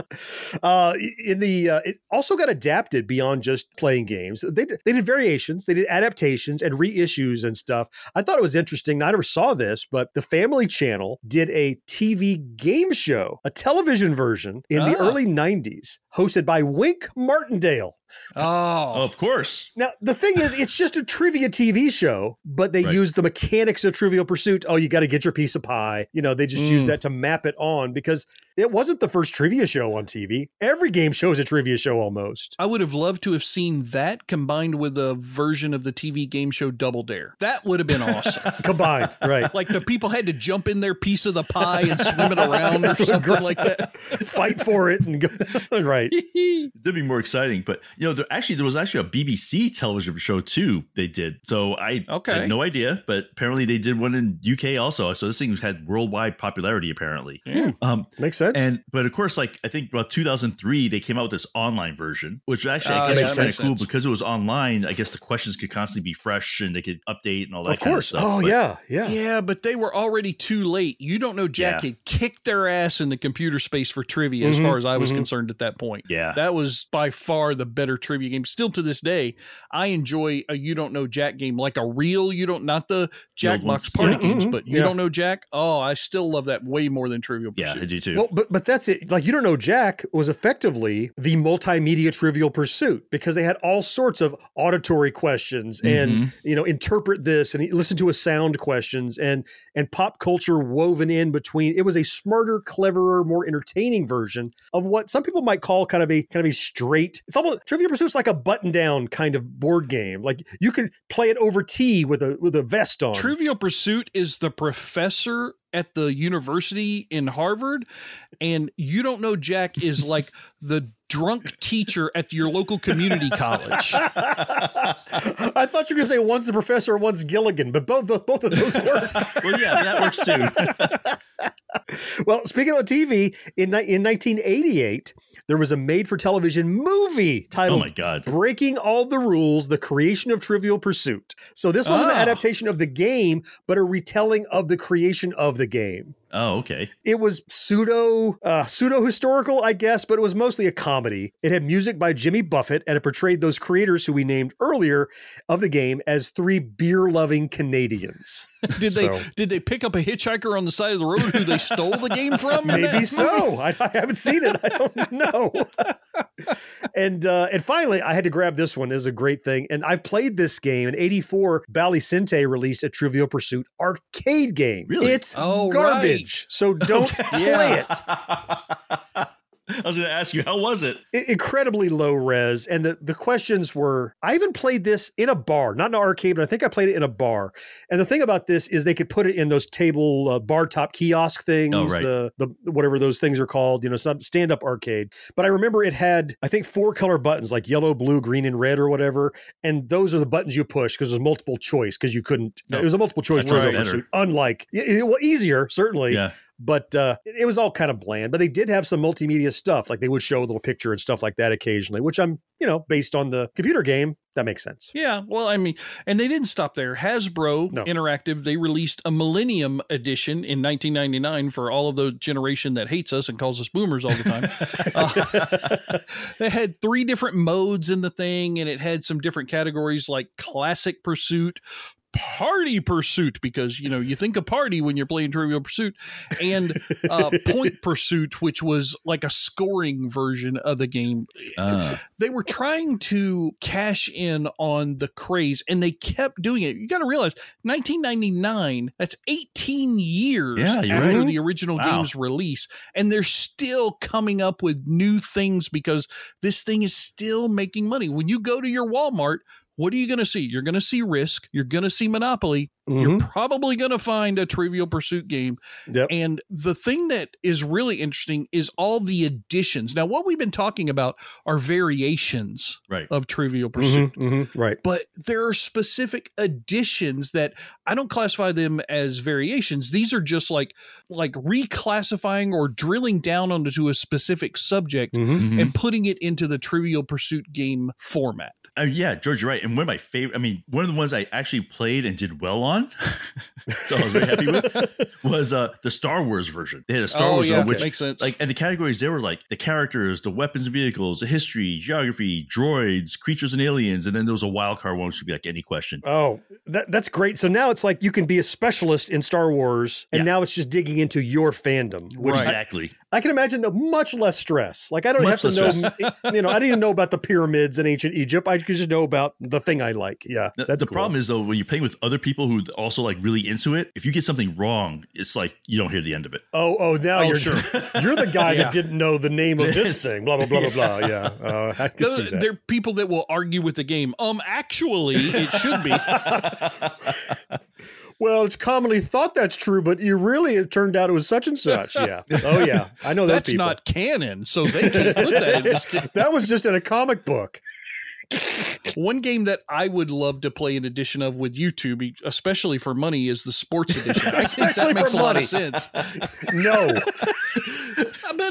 Uh, in the uh, it also got adapted beyond just playing games. They did, they did variations, they did adaptations and reissues and stuff. I thought it was interesting. I never saw this, but the Family Channel did a TV game show, a television version in the Ah. early '90s, hosted by Wink Martindale. Oh, of course. Now, the thing is, it's just a trivia TV show, but they Right. use the mechanics of Trivial Pursuit. Oh, you got to get your piece of pie. You know, they just use Mm. that to map it on because it wasn't the first trivia show on TV. Every game show is a trivia show almost. I would have loved to have seen that combined with a version of the TV game show Double Dare. That would have been awesome. *laughs* Combined, right. like the people had to jump in their piece of the pie and swim it around or *laughs* That's what something like that. *laughs* Fight for it and go. right. That'd be more exciting. But you know, there actually there was actually a BBC television show too. They did. So I Okay. had no idea, but apparently they did one in UK also. So this thing had worldwide popularity apparently. Yeah. Um, Makes sense. and but of course, like I think about 2003, they came out with this online version, which actually Ah, I guess yeah, was kind of cool because it was online. I guess the questions could constantly be fresh and they could update and all that. Of kind course. Of stuff. oh, But- yeah. Yeah. Yeah, but they were already too late. You don't know Jack Yeah. had kicked their ass in the computer space for trivia as Mhm, far as I was mhm. concerned at that point. Yeah. That was by far the better trivia game. Still to this day, I enjoy a you don't know Jack game, like a real you don't not the Jackbox ones. party Yeah, games, mhm, but you yeah. don't know Jack. Oh, I still love that way more than Trivial Pursuit. Yeah, Pursuit. I do too. Well, but but that's it. Like you don't know, Jack was effectively the multimedia Trivial Pursuit because they had all sorts of auditory questions and Mhm. you know interpret this and listen to a sound questions and and pop culture woven in between. It was a smarter, cleverer, more entertaining version of what some people might call kind of a kind of a straight. It's almost Trivial Pursuit's like a button down kind of board game. Like you could play it over tea with a with a vest on. Trivial Pursuit is the professor at the university in Harvard, and you don't know Jack is *laughs* like the drunk teacher at your local community college. *laughs* I thought you were going to say one's the professor, one's Gilligan, but both both of those work. *laughs* well, yeah, that works too. well, speaking of TV, in in 1988, there was a made-for-television movie titled Oh my God. "Breaking All the Rules: The Creation of Trivial Pursuit." So this wasn't an Oh. adaptation of the game, but a retelling of the creation of the game. Oh, okay. It was pseudo uh, pseudo historical, I guess, but it was mostly a comedy. It had music by Jimmy Buffett, and it portrayed those creators who we named earlier of the game as three beer-loving Canadians. *laughs* Did they did they pick up a hitchhiker on the side of the road who they stole the game from? *laughs* Maybe so. I, I haven't seen it. I don't *laughs* know. and uh, and finally, I had to grab this one. Is a great thing. And I've played this game in '84. Bally Sente released a Trivial Pursuit arcade game. Really? It's Oh, garbage. So don't play Yeah. it. *laughs* I was going to ask you, how was it? Incredibly low res and the, the questions were i even played this in a bar not an arcade but i think i played it in a bar and the thing about this is they could put it in those table uh, bar top kiosk things Oh, right. the, the whatever those things are called you know some stand-up arcade but i remember it had i think four color buttons like yellow blue green and red or whatever and those are the buttons you push because it was multiple choice because you couldn't No. it was a multiple choice Trivial unlike it- well easier certainly Yeah. But uh, it was all kind of bland. But they did have some multimedia stuff, like they would show a little picture and stuff like that occasionally, which I'm, you know, based on the computer game, that makes sense. Yeah, well, I mean, and they didn't stop there. Hasbro No. Interactive, they released a Millennium Edition in 1999 for all of the generation that hates us and calls us boomers all the time. *laughs* uh, *laughs* they had three different modes in the thing, and it had some different categories like Classic Pursuit, Party Pursuit, because you know you think of party when you're playing Trivial Pursuit, and uh, *laughs* Point Pursuit, which was like a scoring version of the game Uh, they were trying to cash in on the craze and they kept doing it. You got to realize 1999, that's 18 years Yeah, after right. the original Wow. game's release. And they're still coming up with new things because this thing is still making money. When you go to your Walmart, what are you going to see? You're going to see Risk, you're going to see Monopoly, you're probably going to find a Trivial Pursuit game. And the thing that is really interesting is all the additions. Now, what we've been talking about are variations right. of Trivial Pursuit. Mhm, right. But there are specific additions that I don't classify them as variations. These are just like like reclassifying or drilling down onto a specific subject Mhm. and putting it into the Trivial Pursuit game format. Uh, yeah, George, you're right. And one of my favorite, I mean, one of the ones I actually played and did well on, so *laughs* I was very happy with, was uh, the Star Wars version. They had a Star Oh, Wars yeah, one, which makes sense. Like, and the categories they were like the characters, the weapons and vehicles, the history, geography, droids, creatures and aliens, and then there was a wild card one, which would be like any question. Oh, that, that's great. So now it's like you can be a specialist in Star Wars, and now it's just digging into your fandom. Which I- Exactly. I, can imagine the much less stress. Like I don't Much have to less know, you know, I didn't even know about the pyramids in ancient Egypt. I could just know about the thing I like. Yeah, The, that's the cool. problem is though when you're playing with other people who also like really into it, if you get something wrong, it's like you don't hear the end of it. Oh, oh, now Oh, you're sure. *laughs* you're the guy Yeah. that didn't know the name of this thing. Blah blah blah blah blah. *laughs* Yeah, uh, I can Those- see that. There are people that will argue with the game. Um, actually, it should be. *laughs* Well, it's commonly thought that's true, but you really it turned out it was such and such. Yeah. Oh yeah, I know That's not canon, so they can't put that in this game. *laughs* that was just in a comic book. One game that I would love to play an edition of with YouTube, especially for money, is the sports edition. I think that makes a lot money. of sense. No. *laughs*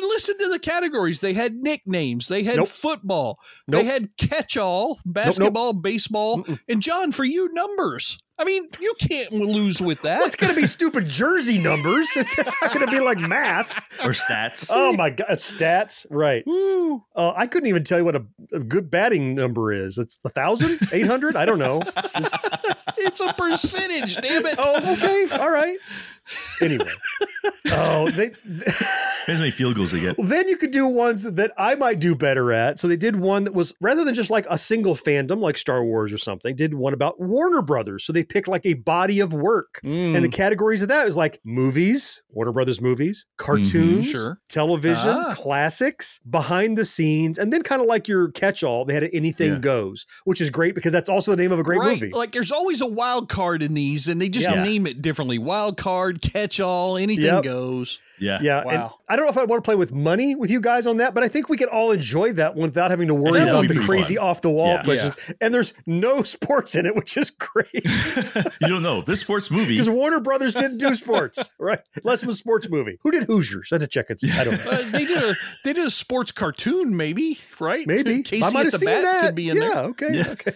But listen to the categories. They had nicknames. They had Nope. football. Nope. They had catch-all, basketball, baseball, and John, for you, numbers. I mean, you can't lose with that. It's going to be stupid jersey numbers. It's, it's not going to be like math. Or stats. Oh my god, stats, right? Uh, I couldn't even tell you what a, a good batting number is. It's a thousand, eight hundred. I don't know. Just- *laughs* it's a percentage, damn it. oh, okay, all right. Anyway, oh, they Depends how many field goals they get. Well, then you could do ones that I might do better at. So they did one that was rather than just like a single fandom like Star Wars or something, did one about Warner Brothers. So they picked like a body of work. And the categories of that is like movies, Warner Brothers movies, cartoons, Sure. television, Ah. classics, behind the scenes, and then kind of like your catch all, they had anything Yeah. goes, which is great because that's also the name of a great right. movie. Like there's always a wild card in these, and they just Yeah. name it differently. Wild card, catch all, anything Yep. goes. Yeah. Yeah, and Wow. I don't know if I want to play with money with you guys on that, but I think we could all enjoy that one without having to worry That would about the crazy fun. off the wall Yeah. questions. And there's no *laughs* sports in it, which is great *laughs* You don't know this sports movie. because Warner Brothers didn't do sports, *laughs* right? Less it was a sports movie. Who did Hoosiers? I had to check it. I don't know. Uh, they did a they did a sports cartoon, maybe right? Maybe Casey I might at have the seen bat that. could be in yeah, there. okay, Yeah. okay.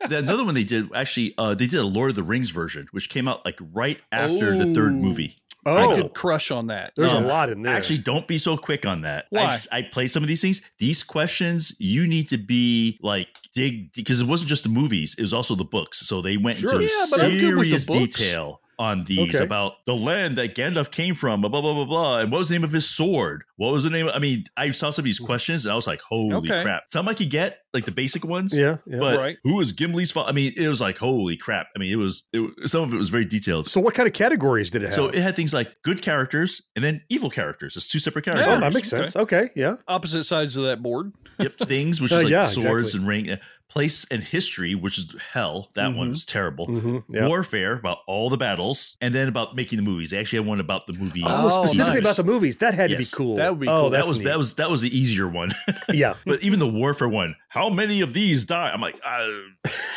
Another one they did actually, uh, they did a Lord of the Rings version, which came out like right after the third Oh. movie. I Oh, could crush on that. there's Um, a lot in there. Actually, don't be so quick on that. Why? I've, I play some of these things. These questions, you need to be like dig because it wasn't just the movies; it was also the books. So they went Sure. into Yeah, but I'm good with the serious detail on these Okay. about the land that Gandalf came from, blah blah blah blah blah, and what was the name of his sword? What was the name? I mean, I saw some of these questions and I was like, "Holy Okay. crap!" Some I could get, like the basic ones. yeah, yeah. But Right. who was Gimli's father? I mean, it was like, holy crap. I mean, it was, it, was- some of it was very detailed. so what kind of categories did it have? So it had things like good characters and then evil characters. It's two separate characters. oh, that makes sense. Okay, yeah. Opposite sides of that board. Yep, *laughs* things which Uh, is like yeah, swords exactly. and ring, uh, place and history, which is hell. That one Mhm. was terrible. Mhm, yeah. Warfare about all the battles, and then about making the movies. They actually had one about the movie. Oh, Oh, specifically nice. about the movies. That had to be cool. That would be oh, cool. that was neat. that was that was the easier one. *laughs* yeah. but even the warfare one, how many of these die? I'm like, uh,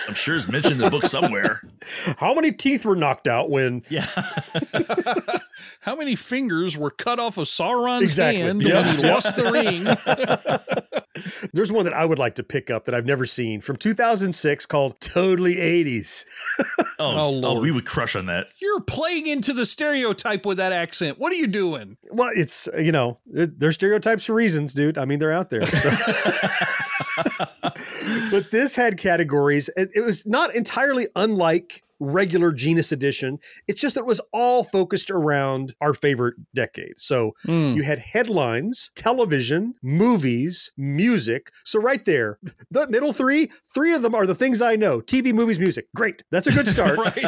I'm sure it's mentioned in the book somewhere. *laughs* How many teeth were knocked out when? *laughs* Yeah, *laughs* How many fingers were cut off of Sauron's Exactly. hand Yeah. when he lost the ring? There's one that I would like to pick up that I've never seen from 2006 called Totally 80s. oh, Oh, oh, we would crush on that. You're playing into the stereotype with that accent. What are you doing? Well, it's, uh, you know, they're- they're stereotypes for reasons, dude. I mean, they're out there. But this had categories. It, it was not entirely unlike regular Genus Edition. It's just that it was all focused around our favorite decade. So Hmm. you had headlines, television, movies, music. So right there, the middle three, three of them are the things I know: TV, movies, music. Great, that's a good *laughs* start. right.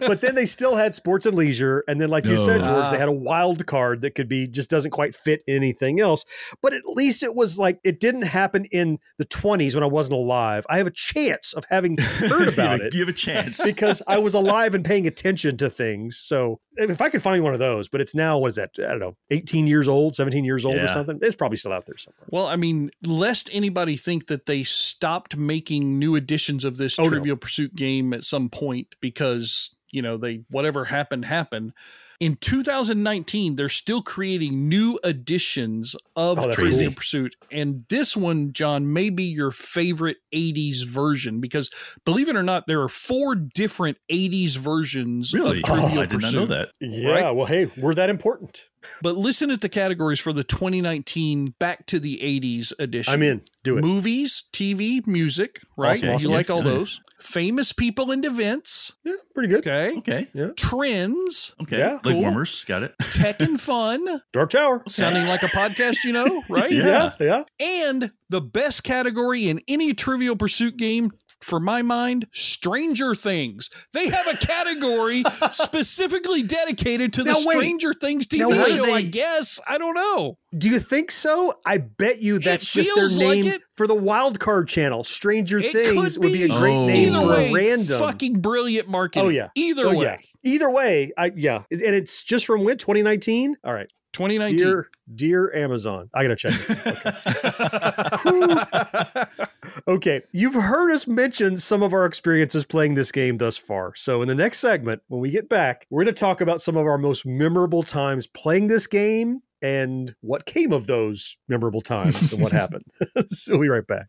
but then they still had sports and leisure, and then, like you said, George, Ah. they had a wild card that could be just doesn't quite fit anything else. But at least it was like it didn't happen in the 20s when I wasn't alive. I have a chance of having *laughs* heard You have about it You have a chance. because I was alive and paying attention to things. So if I could find one of those, but it's now, what is that? I don't know, 18 years old, 17 years old or something. It's probably still out there somewhere. Well, I mean, lest anybody think that they stopped making new editions of this Oh, no. Trivial Pursuit game at some point because, you know, they whatever happened happened. In 2019, they're still creating new editions of Oh, Trivial cool. Pursuit. And this one, John, may be your favorite 80s version because believe it or not, there are four different 80s versions Really? Oh, I did not know that. Yeah. Right? Well, hey, we're that important. But listen at the categories for the 2019 Back to the 80s edition. I'm in. Do it. Movies, TV, music, right? Awesome, you like all those. Famous people and events. Yeah, pretty good. Okay. Okay. Yeah. Trends. Okay. Yeah. Leg Cool. warmers. Got it. *laughs* Tech and fun. Dark Tower. Sounding like a podcast, you know, *laughs* right? Yeah. Yeah. And the best category in any Trivial Pursuit game, for my mind, Stranger Things. They have a category *laughs* specifically dedicated to the Now wait. Stranger Things Now TV wait. show, I guess. I don't know. Do you think so? I bet you that's just their feels like name for the wild card channel. Stranger It Things could would be a great Oh. name Either for way, a random. fucking brilliant marketing. oh yeah. Either Oh, way. yeah. Either way, I yeah, and it's just from when 2019. All right, 2019. dear dear Amazon, I gotta check this. Okay. *laughs* okay, you've heard us mention some of our experiences playing this game thus far. So in the next segment, when we get back, we're going to talk about some of our most memorable times playing this game and what came of those memorable times and what happened. *laughs* so we'll be right back.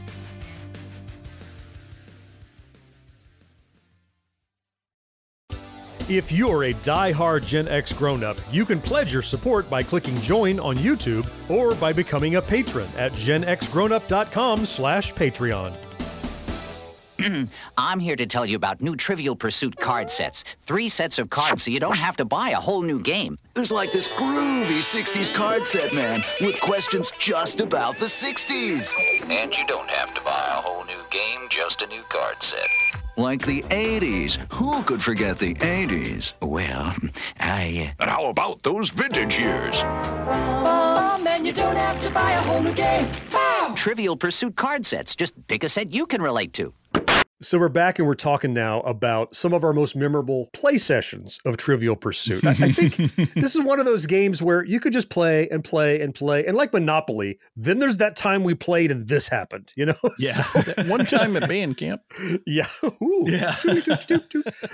If you're a die-hard Gen X grown-up, you can pledge your support by clicking join on YouTube or by becoming a patron at genxgrownup.com slash Patreon. *clears throat* I'm here to tell you about new Trivial Pursuit card sets. Three sets of cards so you don't have to buy a whole new game. There's like this groovy 60s card set, man, with questions just about the 60s. And you don't have to buy a whole new game, just a new card set. Like the 80s. Who could forget the 80s? Well, I. Uh, and how about those vintage years? Oh, Man, you don't have to buy a whole new game. Trivial Pursuit card sets. Just pick a set you can relate to. So we're back and we're talking now about some of our most memorable play sessions of Trivial Pursuit. I, I think *laughs* this is one of those games where you could just play and play and play, and like Monopoly, then there's that time we played and this happened. You know? *laughs* Yeah. So- *laughs* one time at band camp. yeah. Ooh. Yeah.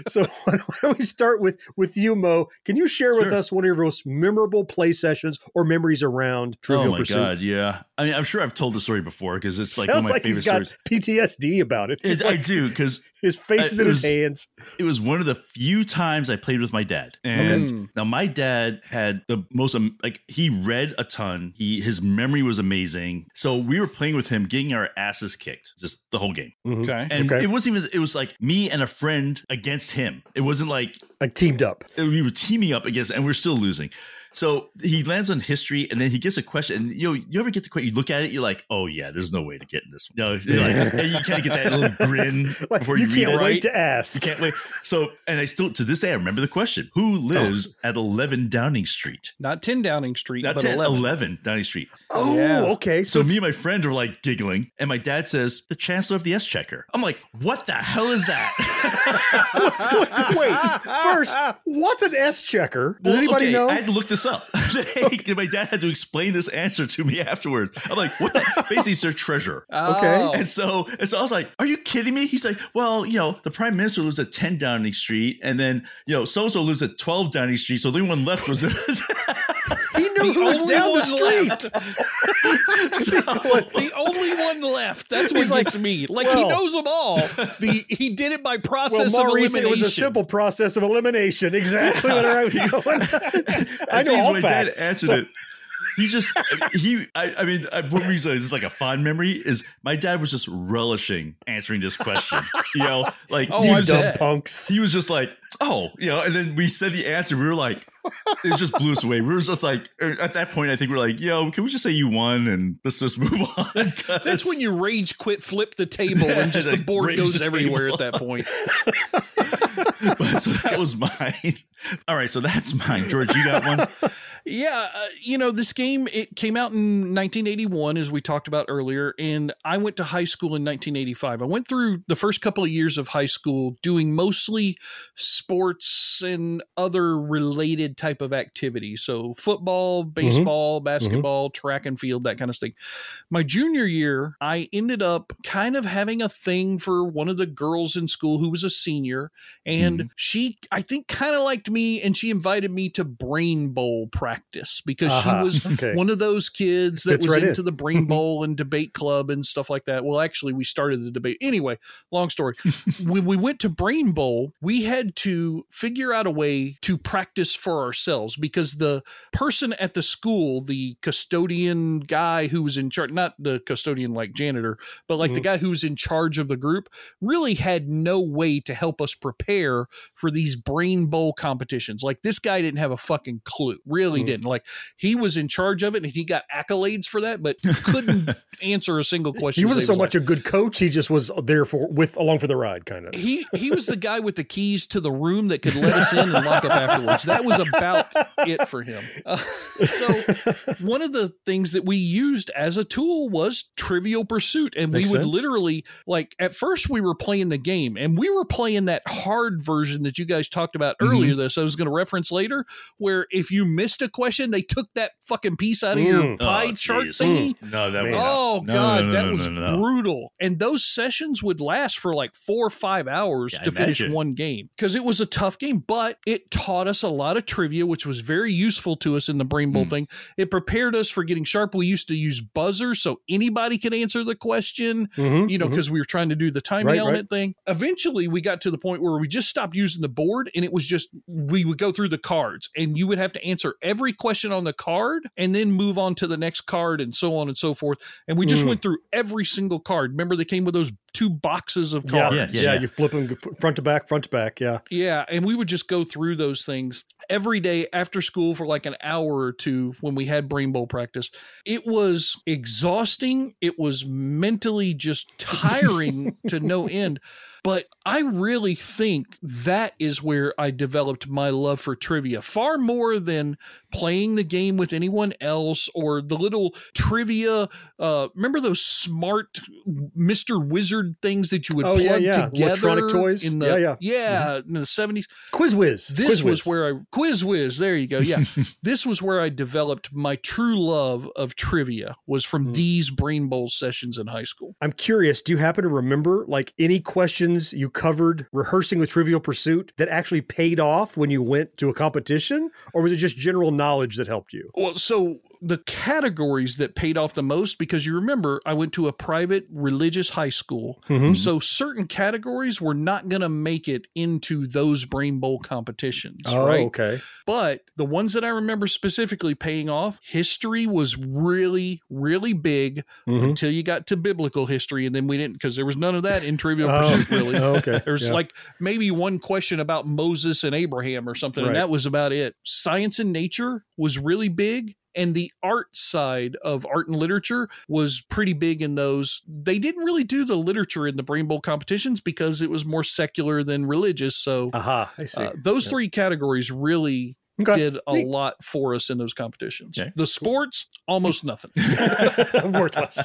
so why don't we start with with you, Mo? Can you share with Sure. us one of your most memorable play sessions or memories around Trivial Pursuit? oh my Pursuit? god, yeah. I mean, I'm sure I've told the story before because it's like Sounds one of my like he's favorite got stories. PTSD about it. Is- I like- do because *laughs* his face is in his hands. It was one of the few times I played with my dad, and Okay. now my dad had the most um, like he read a ton. He his memory was amazing, so we were playing with him, getting our asses kicked just the whole game. Okay. And Okay. it wasn't even. It was like me and a friend against him. It wasn't like like teamed up. We were teaming up against, and we're still losing. So he lands on history, and then he gets a question. And you know, you ever get the question? You look at it, you're like, "Oh yeah, there's no way to get in this." one. No, *laughs* you're like, and you can't get that little grin *laughs* Like, before you you, can't read it. wait to ask. You can't wait. So, and I still to this day I remember the question: Who oh. lives at 11 Downing Street? Not 10 Downing Street, That's but at 11. 11 Downing Street. Oh, okay. So, me and my friend are like giggling, and my dad says, "The Chancellor of the Exchequer." I'm like, "What the hell is that?" *laughs* Wait, first, what's an S checker? Does Well, anybody okay, know? I had to look this up. *laughs* *laughs* my dad had to explain this answer to me afterward. I'm like, what the? Basically, it's their treasurer. Okay. Oh. And so, and so I was like, are you kidding me? He's like, well, you know, the prime minister lives at 10 Downing Street, and then, you know, so and so lives at 12 Downing Street. So the only one left was. He knew who was only down the street. left. *laughs* the only one left. That's what He's like, gets me. Like he knows them all. The he did it by *laughs* Well, process Maurice, of elimination. it was a simple process of elimination. Exactly where I was *laughs* going. I know Please, all my facts. dad answered So- it. he just he I, I mean I, one reason this is like a fond memory is my dad was just relishing answering this question you know like Oh, he I was just punks he was just like oh you know and then we said the answer we were like it just blew us away. We were just like er, at that point I think we are like yo can we just say you won and let's just move on? *laughs* That's when you rage quit, flip the table, and just *laughs* the board goes the everywhere at that point. *laughs* so that was mine. All right so that's mine. George you got one Yeah, uh, you know, this game it came out in 1981 as we talked about earlier and I went to high school in 1985. I went through the first couple of years of high school doing mostly sports and other related type of activities. So football, mm-hmm. baseball, mm-hmm. basketball, track and field, that kind of thing. My junior year, I ended up kind of having a thing for one of the girls in school who was a senior and mm-hmm. she I think kind of liked me and she invited me to brain bowl practice because Uh-huh. she was Okay. one of those kids that Fits was right in. into the brain bowl and debate club and stuff like that. Well, actually, we started the debate. Anyway, long story. *laughs* when we went to brain bowl, we had to figure out a way to practice for ourselves because the person at the school, the custodian guy who was in charge, not the custodian like janitor, but like the Mhm. guy who was in charge of the group, really had no way to help us prepare for these brain bowl competitions. Like this guy didn't have a fucking clue, really. Didn't. Like he was in charge of it and he got accolades for that, but *laughs* couldn't answer a single question. He wasn't so much a good coach. He just was there for with along for the ride, kind of. he he was the guy with the keys to the room that could let us in and lock up afterwards. That was about it for him. Uh, so one of the things that we used as a tool was Trivial Pursuit, and Makes we would sense. literally like at first we were playing the game, and we were playing that hard version that you guys talked about Mm-hmm. earlier. This I was going to reference later, where if you missed a question, they took that fucking piece out of your Mm. pie Oh, chart jeez. thingy. no that would Oh no, god, no, no, that no, was no, no. brutal. And those sessions would last for like four or five hours Yeah, I to finish imagine. one game because it was a tough game, but it taught us a lot of trivia, which was very useful to us in the Brain. Bowl thing. It prepared us for getting sharp. We used to use buzzers so anybody could answer the question, Mhm, you know, because we were trying to do the timing Right, element thing. Eventually, we got to the point where we just stopped using the board and it was just we would go through the cards and you would have to answer every question on the card and then move on to the next card and so on and so forth. And we just Mm. went through every single card. Remember, they came with those two boxes of Yeah, cards. yeah, yeah, yeah. You flip them front to back, front to back. Yeah. Yeah, and we would just go through those things every day after school for like an hour or two when we had brain bowl practice. It was exhausting. It was mentally just *laughs* tiring to no end. But I really think that is where I developed my love for trivia far more than playing the game with anyone else or the little trivia. Uh, remember those smart Mr. Wizard things that you would Oh, plug yeah, yeah. together? Electronic toys. In the, Yeah, yeah. yeah, in the 70s. Quiz Whiz. This Quiz was Whiz. where I Quiz Whiz. There you go. Yeah, *laughs* this was where I developed my true love of trivia. Was from these Brain Bowl sessions in high school. I'm curious, do you happen to remember like any questions you covered rehearsing with Trivial Pursuit that actually paid off when you went to a competition? Or was it just general knowledge that helped you? Well, so the categories that paid off the most because you remember I went to a private religious high school. Mhm. So certain categories were not going to make it into those Brain Bowl competitions, Oh, right? okay. But the ones that I remember specifically paying off, history was really, really big Mhm. until you got to biblical history. And then we didn't, because there was none of that in Trivial *laughs* Oh, Pursuit, really. *laughs* okay. There's Yeah. like maybe one question about Moses and Abraham or something, Right. and that was about it. Science and nature was really big. And the art side of art and literature was pretty big in those. They didn't really do the literature in the Brain Bowl competitions because it was more secular than religious. So Aha, I see. uh, those Yeah. three categories really Okay. did a Neat. lot for us in those competitions. Okay. The sports, almost nothing, *laughs* *laughs* Worthless.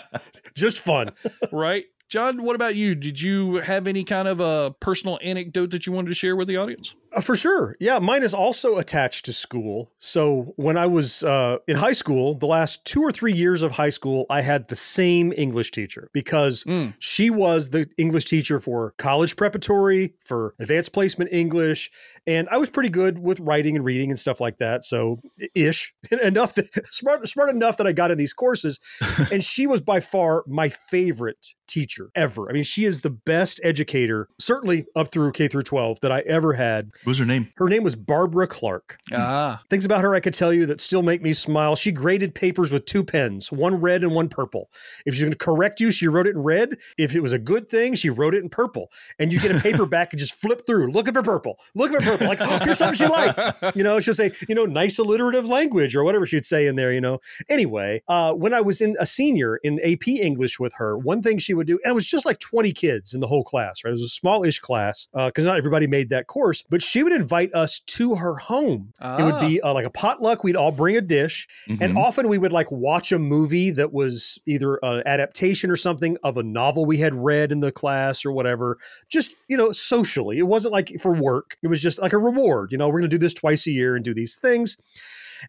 just fun. right? John, what about you? Did you have any kind of a personal anecdote that you wanted to share with the audience? Uh, for sure. Yeah, mine is also attached to school. So when I was uh, in high school, the last two or three years of high school, I had the same English teacher because Mm. she was the English teacher for college preparatory, for advanced placement English, and I was pretty good with writing and reading and stuff like that. So ish *laughs* enough that *laughs* smart smart enough that I got in these courses, *laughs* and she was by far my favorite teacher ever. I mean, she is the best educator, certainly up through K through 12 that I ever had. What was her name? Her name was Barbara Clark. Ah. Things about her I could tell you that still make me smile. She graded papers with two pens, one red and one purple. If she's going to correct you, she wrote it in red. If it was a good thing, she wrote it in purple. And you get a paper back and just flip through. Look at her purple. Look at her purple. Like, oh, here's something she liked. *laughs* You know, she'll say, you know, nice alliterative language or whatever she'd say in there, you know. Anyway, uh, when I was in a senior in AP English with her, one thing she would do, and it was just like 20 kids in the whole class, right? It was a small-ish class because not everybody made that course, but she would invite us to her home. It would be uh, like a potluck. We'd all bring a dish, and Mm-hmm. Mhm. often we would like watch a movie that was either an adaptation or something of a novel we had read in the class or whatever. Just you know, socially, it wasn't like for work. It was just like a reward. You know, we're going to do this twice a year and do these things.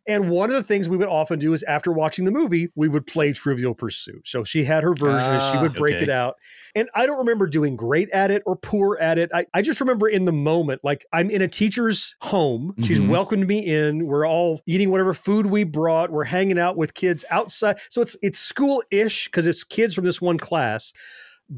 And one of the things we would often do is after watching the movie, we would play Trivial Pursuit. So she had her version and she Ah, would break okay. it out. And I don't remember doing great at it or poor at it. I, I just remember in the moment, like I'm in a teacher's home. She's Mhm. welcomed me in. We're all eating whatever food we brought. We're hanging out with kids outside. So it's it's school-ish because it's kids from this one class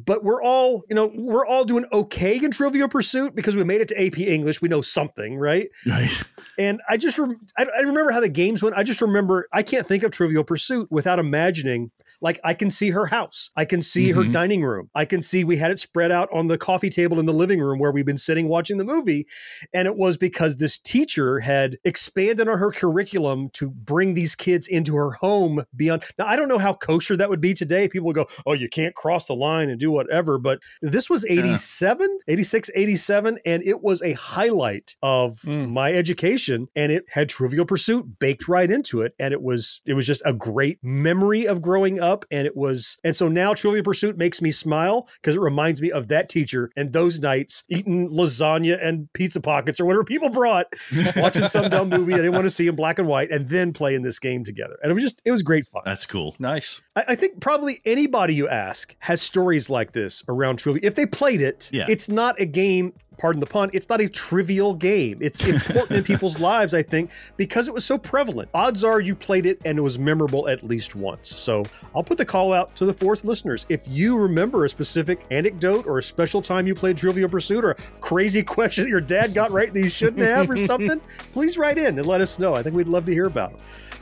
but we're all you know we're all doing okay in trivial pursuit because we made it to ap english. We know something right? Right. And i just rem- I, I remember how the games went. I just remember i can't think of trivial pursuit without imagining like i can see her house. I can see her Mhm. dining room. I can see we had it spread out on the coffee table in the living room where we've been sitting watching the movie. And it was because this teacher had expanded on her curriculum to bring these kids into her home beyond now i don't know how kosher that would be today. People would go oh you can't cross the line and do whatever but this was 87 86 87 and it was a highlight of mm. my education and it had trivial pursuit baked right into it and it was it was just a great memory of growing up and it was and so now trivial pursuit makes me smile because it reminds me of that teacher and those nights eating lasagna and pizza pockets or whatever people brought *laughs* watching some dumb movie I didn't want to see in black and white and then playing this game together and it was just it was great fun That's cool. Nice. I, I think probably anybody you ask has stories like this around trivia. If they played it, Yeah. it's not a game, pardon the pun, it's not a trivial game. It's important in people's *laughs* lives, I think, because it was so prevalent. Odds are you played it and it was memorable at least once. So I'll put the call out to the fourth listeners. If you remember a specific anecdote or a special time you played Trivial Pursuit or a crazy *laughs* question that your dad got right that you shouldn't have or something, *laughs* please write in and let us know. I think we'd love to hear about it.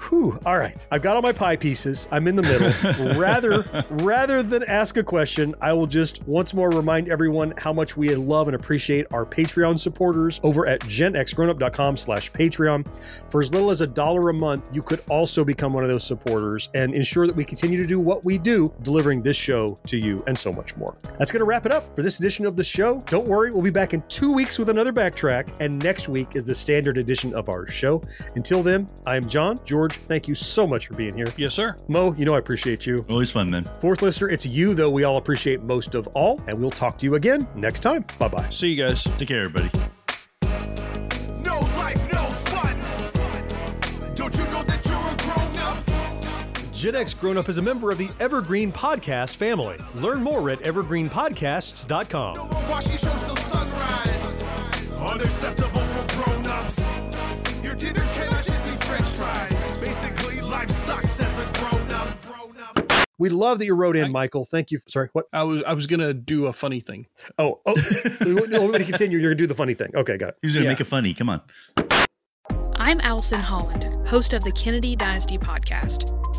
Whew, all right. I've got all my pie pieces. I'm in the middle. rather, rather than ask a question, I will just once more remind everyone how much we love and appreciate our Patreon supporters over at genxgrownup.com slash Patreon. For as little as a dollar a month, you could also become one of those supporters and ensure that we continue to do what we do, delivering this show to you and so much more. That's going to wrap it up for this edition of the show. Don't worry, we'll be back in two weeks with another backtrack, and next week is the standard edition of our show. Until then, I am John. George, thank you so much for being here. Yes, sir. Mo, you know I appreciate you. Always fun, man. Fourth listener, it's you, though, we all appreciate most of all, and we'll talk to you again next time. Bye bye. See you guys. Take care, everybody. No life, no fun. Don't you know that you're a grown up? Gen X Grown Up is a member of the Evergreen Podcast family. Learn more at evergreenpodcasts.com. While she shows till sunrise. Unacceptable for grown ups. Your dinner cannot just be french fries. We love that you wrote in, Michael. Thank you. Sorry, what? I was I was gonna do a funny thing. Oh, oh, no, we're going to continue. You're going to do the funny thing. Okay, got it. He was gonna Yeah. make it funny. Come on. I'm Allison Holland, host of the Kennedy Dynasty podcast.